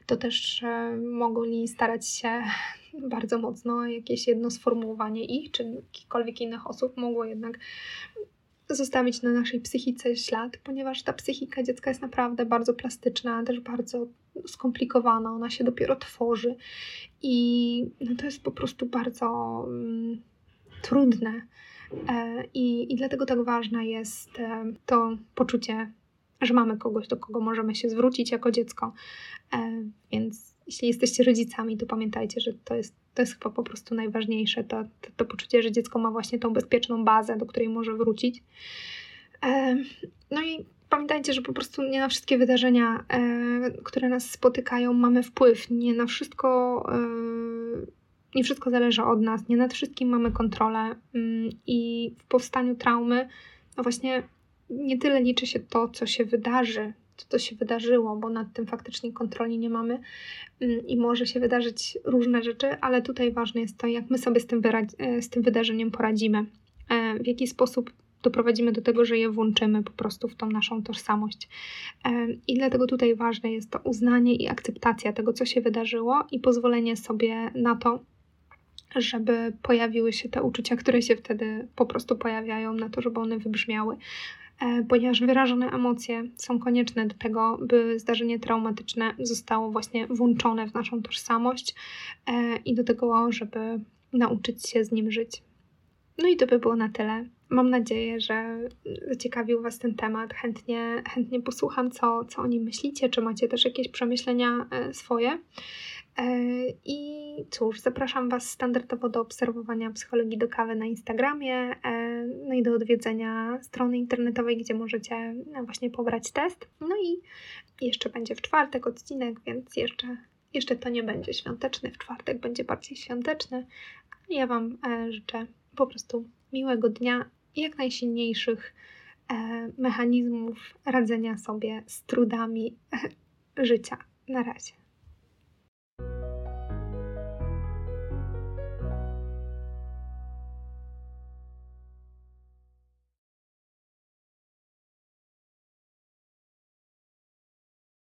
to też e, mogli starać się bardzo mocno jakieś jedno sformułowanie ich, czy jakichkolwiek innych osób mogło jednak zostawić na naszej psychice ślad, ponieważ ta psychika dziecka jest naprawdę bardzo plastyczna, też bardzo skomplikowana, ona się dopiero tworzy i no to jest po prostu bardzo mm, trudne. E, I, I dlatego tak ważne jest e, to poczucie, że mamy kogoś, do kogo możemy się zwrócić jako dziecko. E, więc jeśli jesteście rodzicami, to pamiętajcie, że to jest to jest chyba po prostu najważniejsze, to, to, to poczucie, że dziecko ma właśnie tą bezpieczną bazę, do której może wrócić. No i pamiętajcie, że po prostu nie na wszystkie wydarzenia, e, które nas spotykają, mamy wpływ. Nie na wszystko. E, nie wszystko zależy od nas, nie nad wszystkim mamy kontrolę mm, i w powstaniu traumy, no właśnie nie tyle liczy się to, co się wydarzy, to, co się wydarzyło, bo nad tym faktycznie kontroli nie mamy mm, i może się wydarzyć różne rzeczy, ale tutaj ważne jest to, jak my sobie z tym, e, z tym wydarzeniem poradzimy, e, w jaki sposób doprowadzimy do tego, że je włączymy po prostu w tą naszą tożsamość. E, I dlatego tutaj ważne jest to uznanie i akceptacja tego, co się wydarzyło i pozwolenie sobie na to, żeby pojawiły się te uczucia, które się wtedy po prostu pojawiają, na to, żeby one wybrzmiały. E, ponieważ wyrażone emocje są konieczne do tego, by zdarzenie traumatyczne zostało właśnie włączone w naszą tożsamość e, i do tego, żeby nauczyć się z nim żyć. No i to by było na tyle. Mam nadzieję, że zaciekawił Was ten temat. Chętnie, chętnie posłucham, co, co o nim myślicie, czy macie też jakieś przemyślenia e, swoje. E, I cóż, zapraszam Was standardowo do obserwowania psychologii do kawy na Instagramie, e, no i do odwiedzenia strony internetowej, gdzie możecie właśnie pobrać test. No i jeszcze będzie w czwartek odcinek, więc jeszcze, jeszcze to nie będzie świąteczny, w czwartek będzie bardziej świąteczny. Ja Wam życzę po prostu miłego dnia jak najsilniejszych e, mechanizmów radzenia sobie z trudami życia. Na razie.